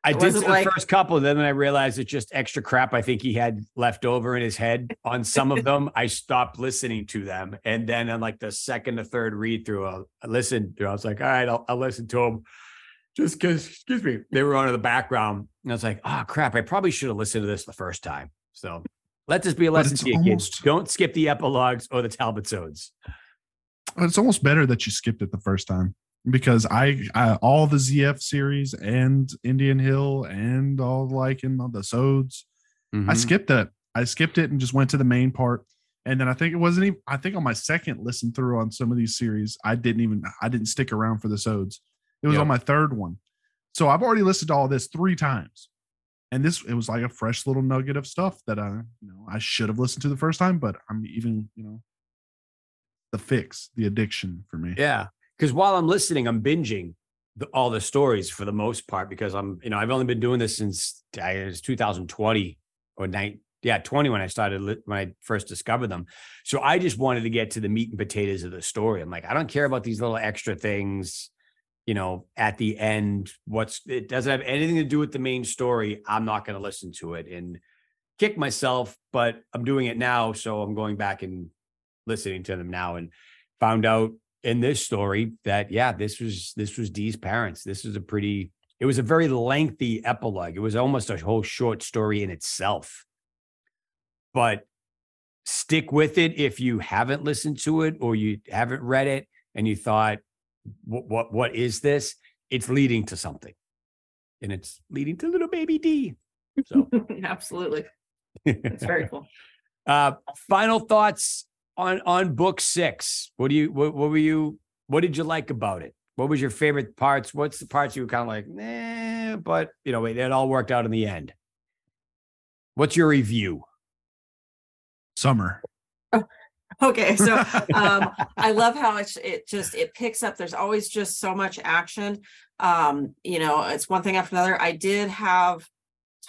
I did the like- first couple, then I realized it's just extra crap I think he had left over in his head. On some of them, I stopped listening to them. And then on like the second or third read through, I I listened to I was like, all right, I'll, I'll listen to them. Just because, excuse me, they were on in the background. And I was like, oh crap, I probably should have listened to this the first time. So let this be a lesson to you, kids. Don't skip the epilogues or the Talbot Sodes. But it's almost better that you skipped it the first time because I, I all the ZF series and Indian Hill and all the like in the Sods, I Mhm. skipped that. I skipped it and just went to the main part. And then I think it wasn't even I think on my second listen through on some of these series, I didn't even I didn't stick around for the Sods. It was Yep. on my third one. So I've already listened to all this three times. And this it was like a fresh little nugget of stuff that I, you know, I should have listened to the first time, but I'm even, you know, the fix, the addiction for me. Yeah, because while I'm listening, I'm binging the, all the stories for the most part because I'm, you know, I've only been doing this since I, it was 2020 or nine, yeah, 20 when I started when I first discovered them. So I just wanted to get to the meat and potatoes of the story. I'm like, I don't care about these little extra things, you know, at the end. What's it doesn't have anything to do with the main story. I'm not going to listen to it and kick myself, but I'm doing it now, so I'm going back and listening to them now and found out in this story that yeah this was this was D's parents this was a pretty it was a very lengthy epilogue it was almost a whole short story in itself but stick with it if you haven't listened to it or you haven't read it and you thought what what, what is this? It's leading to something. And it's leading to little baby d. So. Absolutely. It's very cool. uh final thoughts on on book six. What do you what, what were you what did you like about it? What was your favorite parts? What's the parts you were kind of like nah, but you know it, it all worked out in the end? What's your review? Summer. Okay, so um I love how it's it just it picks up. There's always just so much action. Um, you know, it's one thing after another. I did have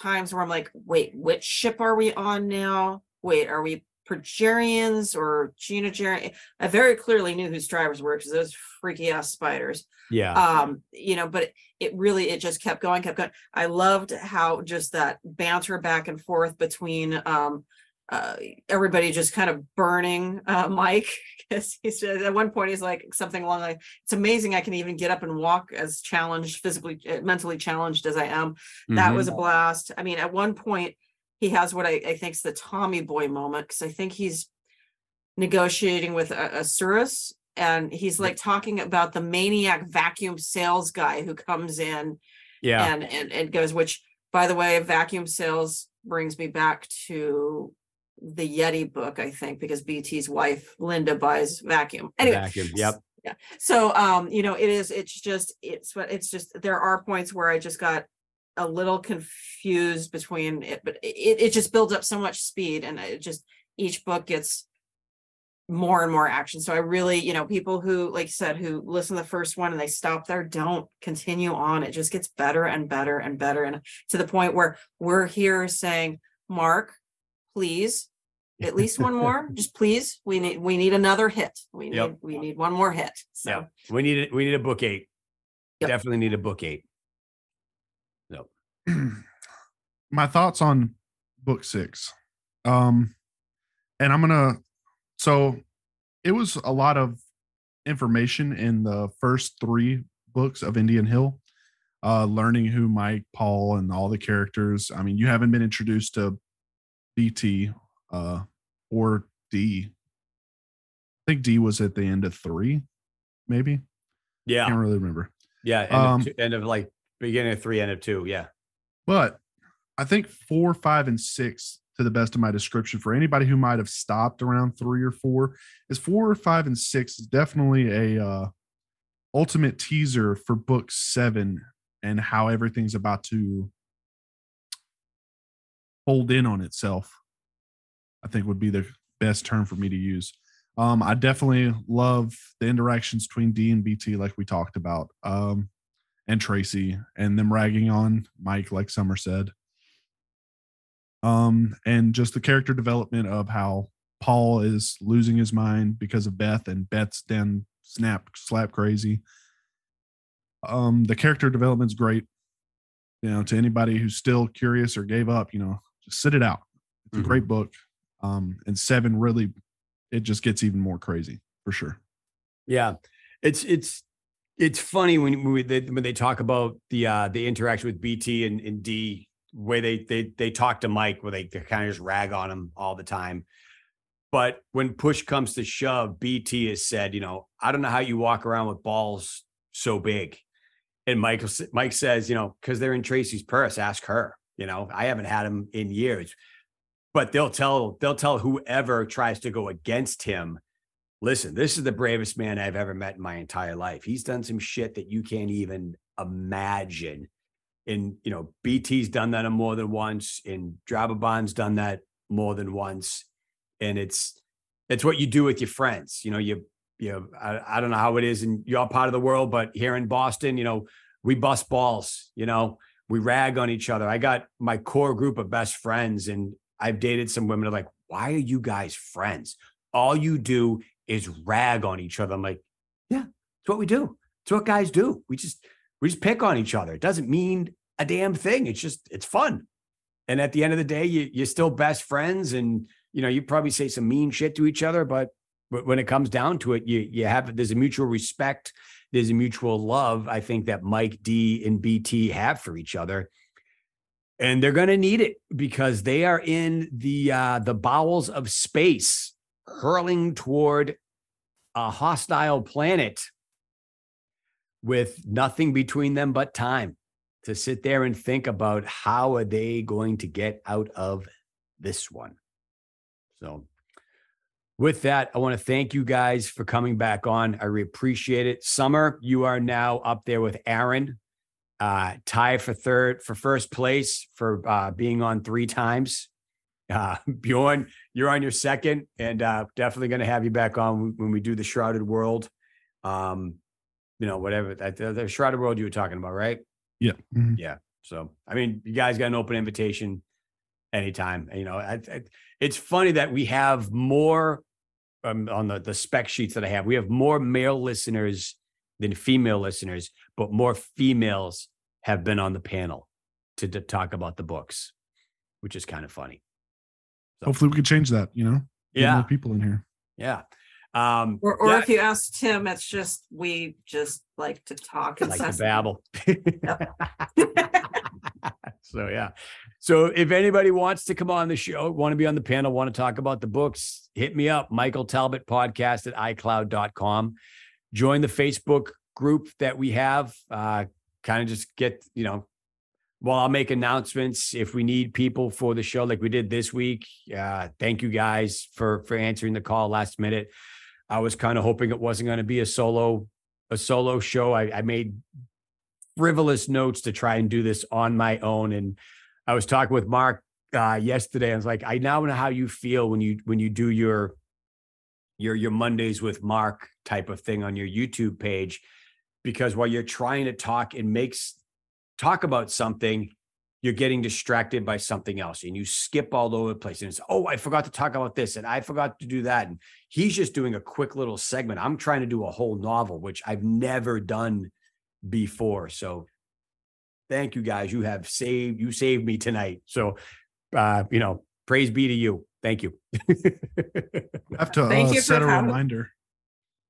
times where I'm like, wait, which ship are we on now? Wait, are we Progerians or Genogerian. I very clearly knew whose Stryvers were because those freaky ass spiders. Yeah. Um, you know, but it, it really it just kept going, kept going. I loved how just that banter back and forth between um uh everybody just kind of burning uh Mike because he said at one point he's like something along like it's amazing I can even get up and walk as challenged physically uh, mentally challenged as I am that Mhm. was a blast. I mean, at one point, he has what I, I think is the Tommy Boy moment because I think he's negotiating with uh, Asurus, and he's like talking about the maniac vacuum sales guy who comes in yeah. and and and goes. Which, by the way, vacuum sales brings me back to the Yeti book, I think, because BT's wife Linda buys vacuum. Anyway, Vacuum. Yep. Yeah. so um you know it is it's just it's it's just there are points where i just got a little confused between it but it, it just builds up so much speed and it just each book gets more and more action so i really you know people who like you said who listen to the first one and they stop there don't continue on it just gets better and better and better and to the point where we're here saying mark please at least one more just please we need we need another hit we need Yep. we need one more hit so Yeah. We need it. We need a book eight. Yep. Definitely need a book eight. No. my thoughts on book six. Um, and I'm gonna. So, it was a lot of information in the first three books of Indian Hill. Uh, learning who Mike, Paul, and all the characters. I mean, you haven't been introduced to BT uh, or D. I think D was at the end of three, maybe. Yeah. I can't really remember. Yeah. End, Um, of, two, end of like beginning of three, end of two. Yeah. But I think four, five, and six, to the best of my description, for anybody who might have stopped around three or four, is four, five, and six is definitely a uh, ultimate teaser for book seven and how everything's about to fold in on itself. I think would be the best term for me to use. Um, I definitely love the interactions between D and BT, like we talked about. Um, and Tracy and them ragging on Mike, like Summer said. Um, and just the character development of how Paul is losing his mind because of Beth and Beth's then snap slap crazy. Um, the character development's great. You know, to anybody who's still curious or gave up, you know, just sit it out. It's Mhm. a great book. Um, and seven really it just gets even more crazy for sure. Yeah, it's it's it's funny when when, we, they, when they talk about the uh the interaction with BT and, and D, where they they they talk to Mike, where they, they kind of just rag on him all the time. But when push comes to shove, BT has said, you know, I don't know how you walk around with balls so big. And Michael s- Mike says, you know, because they're in Tracy's purse, ask her. You know, I haven't had him in years. But they'll tell they'll tell whoever tries to go against him listen, this is the bravest man I've ever met in my entire life. He's done some shit that you can't even imagine. And you know, BT's done that more than once, and Drababan's done that more than once. And it's it's what you do with your friends. You know, you you know, I, I don't know how it is in your part of the world, but here in Boston, you know, we bust balls, you know, we rag on each other. I got my core group of best friends, and I've dated some women are like, why are you guys friends? All you do is rag on each other. I'm like, yeah, it's what we do. It's what guys do. We just we just pick on each other. It doesn't mean a damn thing. It's just it's fun. And at the end of the day, you you're still best friends, and you know you probably say some mean shit to each other, but but when it comes down to it, you you have there's a mutual respect, there's a mutual love. I think that Mike D and BT have for each other, and they're going to need it because they are in the uh, the bowels of space, hurling toward a hostile planet with nothing between them but time to sit there and think about how are they going to get out of this one. So with that, I want to thank you guys for coming back on. I really appreciate it. Summer, you are now up there with Aaron, uh, tie for third for first place for uh, being on three times. Uh, Bjorn, you're on your second, and uh, definitely going to have you back on when we do the Shrouded World. Um, you know, whatever that the, the Shrouded World you were talking about, right? Yeah. Mhm. Yeah. So, I mean, you guys got an open invitation anytime. You know, I, I, it's funny that we have more um, on the, the spec sheets that I have, we have more male listeners than female listeners, but more females have been on the panel to, to talk about the books, which is kind of funny. So, Hopefully, we can change that. You know, yeah, more people in here. yeah. Um, Or, or yeah, if you ask Tim, it's just we just like to talk I like to babble. so yeah. So if anybody wants to come on the show, want to be on the panel, want to talk about the books, hit me up, Michael Talbot podcast at iCloud.com. Join the Facebook group that we have. Uh, kind of just get, you know, well, I'll make announcements if we need people for the show, like we did this week. Uh, thank you guys for for answering the call last minute. I was kind of hoping it wasn't going to be a solo a solo show. I, I made frivolous notes to try and do this on my own. And I was talking with Mark uh, yesterday. I was like, I now know how you feel when you when you do your your your Mondays with Mark type of thing on your YouTube page, because while you're trying to talk and makes talk about something, you're getting distracted by something else and you skip all over the place. And it's, oh, I forgot to talk about this and I forgot to do that. And he's just doing a quick little segment. I'm trying to do a whole novel, which I've never done before. So thank you guys. You have saved, you saved me tonight. So, uh, you know, praise be to you. Thank you. I have to Thank uh, you set a having- reminder.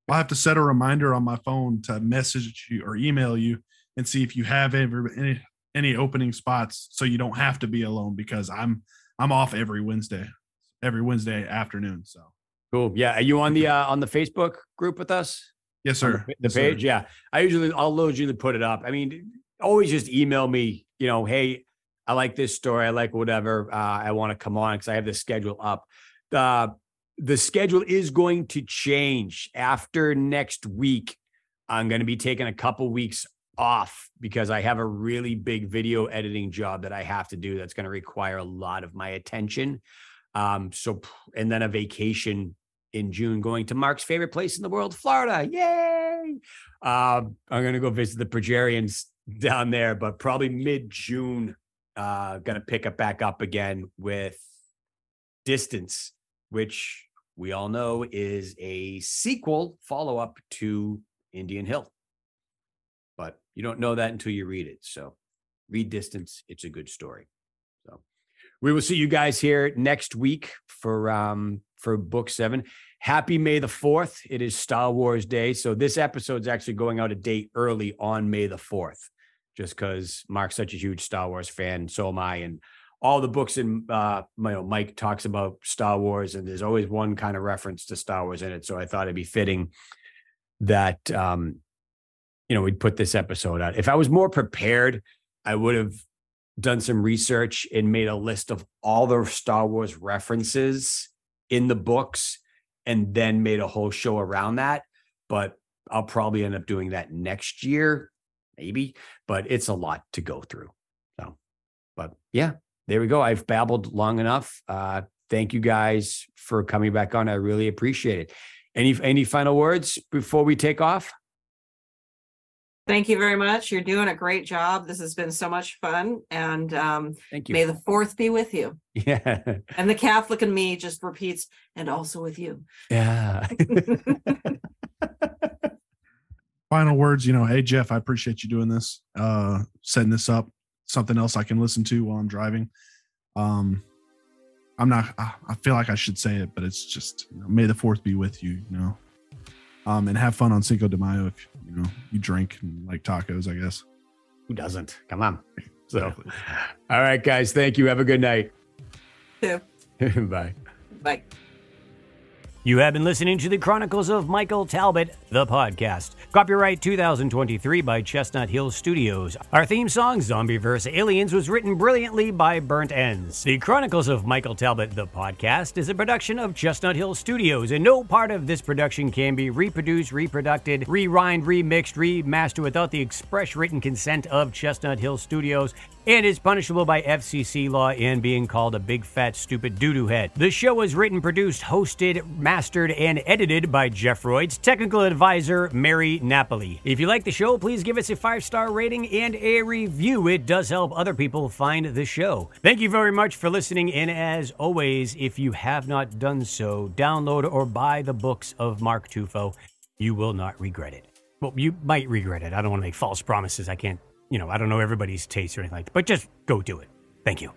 I'll have to set a reminder on my phone to message you or email you and see if you have ever any any opening spots so you don't have to be alone because I'm I'm off every Wednesday, every Wednesday afternoon. So cool. Yeah. Are you on the uh, on the Facebook group with us? Yes, sir. The, the Yes, sir. page. Yeah. I usually I'll usually put it up. I mean, always just email me, you know, hey, I like this story. I like whatever. Uh, I want to come on because I have the schedule up. Uh, the schedule is going to change after next week. I'm going to be taking a couple weeks off because I have a really big video editing job that I have to do that's going to require a lot of my attention. Um, so, and then a vacation in June going to Mark's favorite place in the world, Florida. Yay! Um, I'm going to go visit the Progerians down there, but probably mid June, uh, going to pick it back up again with Distance, which we all know is a sequel follow up to Indian Hill. But you don't know that until you read it. So read Distance. It's a good story. So we will see you guys here next week for um for book seven. Happy May the 4th. It is Star Wars Day. So this episode is actually going out a date early on May the 4th, just because Mark's such a huge Star Wars fan, so am I. And all the books in uh you know, Mike talks about Star Wars, and there's always one kind of reference to Star Wars in it. So I thought it'd be fitting that um, you know, we'd put this episode out. If I was more prepared, I would have done some research and made a list of all the Star Wars references in the books and then made a whole show around that. But I'll probably end up doing that next year, maybe, but it's a lot to go through. So, but yeah, there we go. I've babbled long enough. Uh, thank you guys for coming back on. I really appreciate it. Any any final words before we take off? Thank you very much. You're doing a great job. This has been so much fun. And um, Thank you. may the fourth be with you. yeah. And the Catholic in me just repeats, and also with you. Yeah. Final words, you know, hey Jeff, I appreciate you doing this, uh, setting this up. Something else I can listen to while I'm driving. Um, I'm not. I I feel like I should say it, but it's just you know, may the fourth be with you. You know, um, and have fun on Cinco de Mayo if you know you drink and like tacos. I guess. Who doesn't? Come on. So, all right, guys. Thank you. Have a good night. Too. Bye. Bye. You have been listening to the Chronicles of Michael Talbot, the podcast. Copyright 2023 by Chestnut Hill Studios. Our theme song, Zombie vs. Aliens, was written brilliantly by Burnt Ends. The Chronicles of Michael Talbot, the podcast, is a production of Chestnut Hill Studios, and no part of this production can be reproduced, reproduced, rewind, remixed, remastered without the express written consent of Chestnut Hill Studios and is punishable by FCC law and being called a big fat stupid doo doo head. The show was written, produced, hosted, mastered, and edited by Jeff Royds, technical advisor Mary Napoli. If you like the show, please give us a five star rating and a review. It does help other people find the show. Thank you very much for listening, and as always, if you have not done so, download or buy the books of Mark Tufo. You will not regret it. Well, you might regret it. I don't want to make false promises. I can't, you know, I don't know everybody's taste or anything like that, but just go do it. Thank you.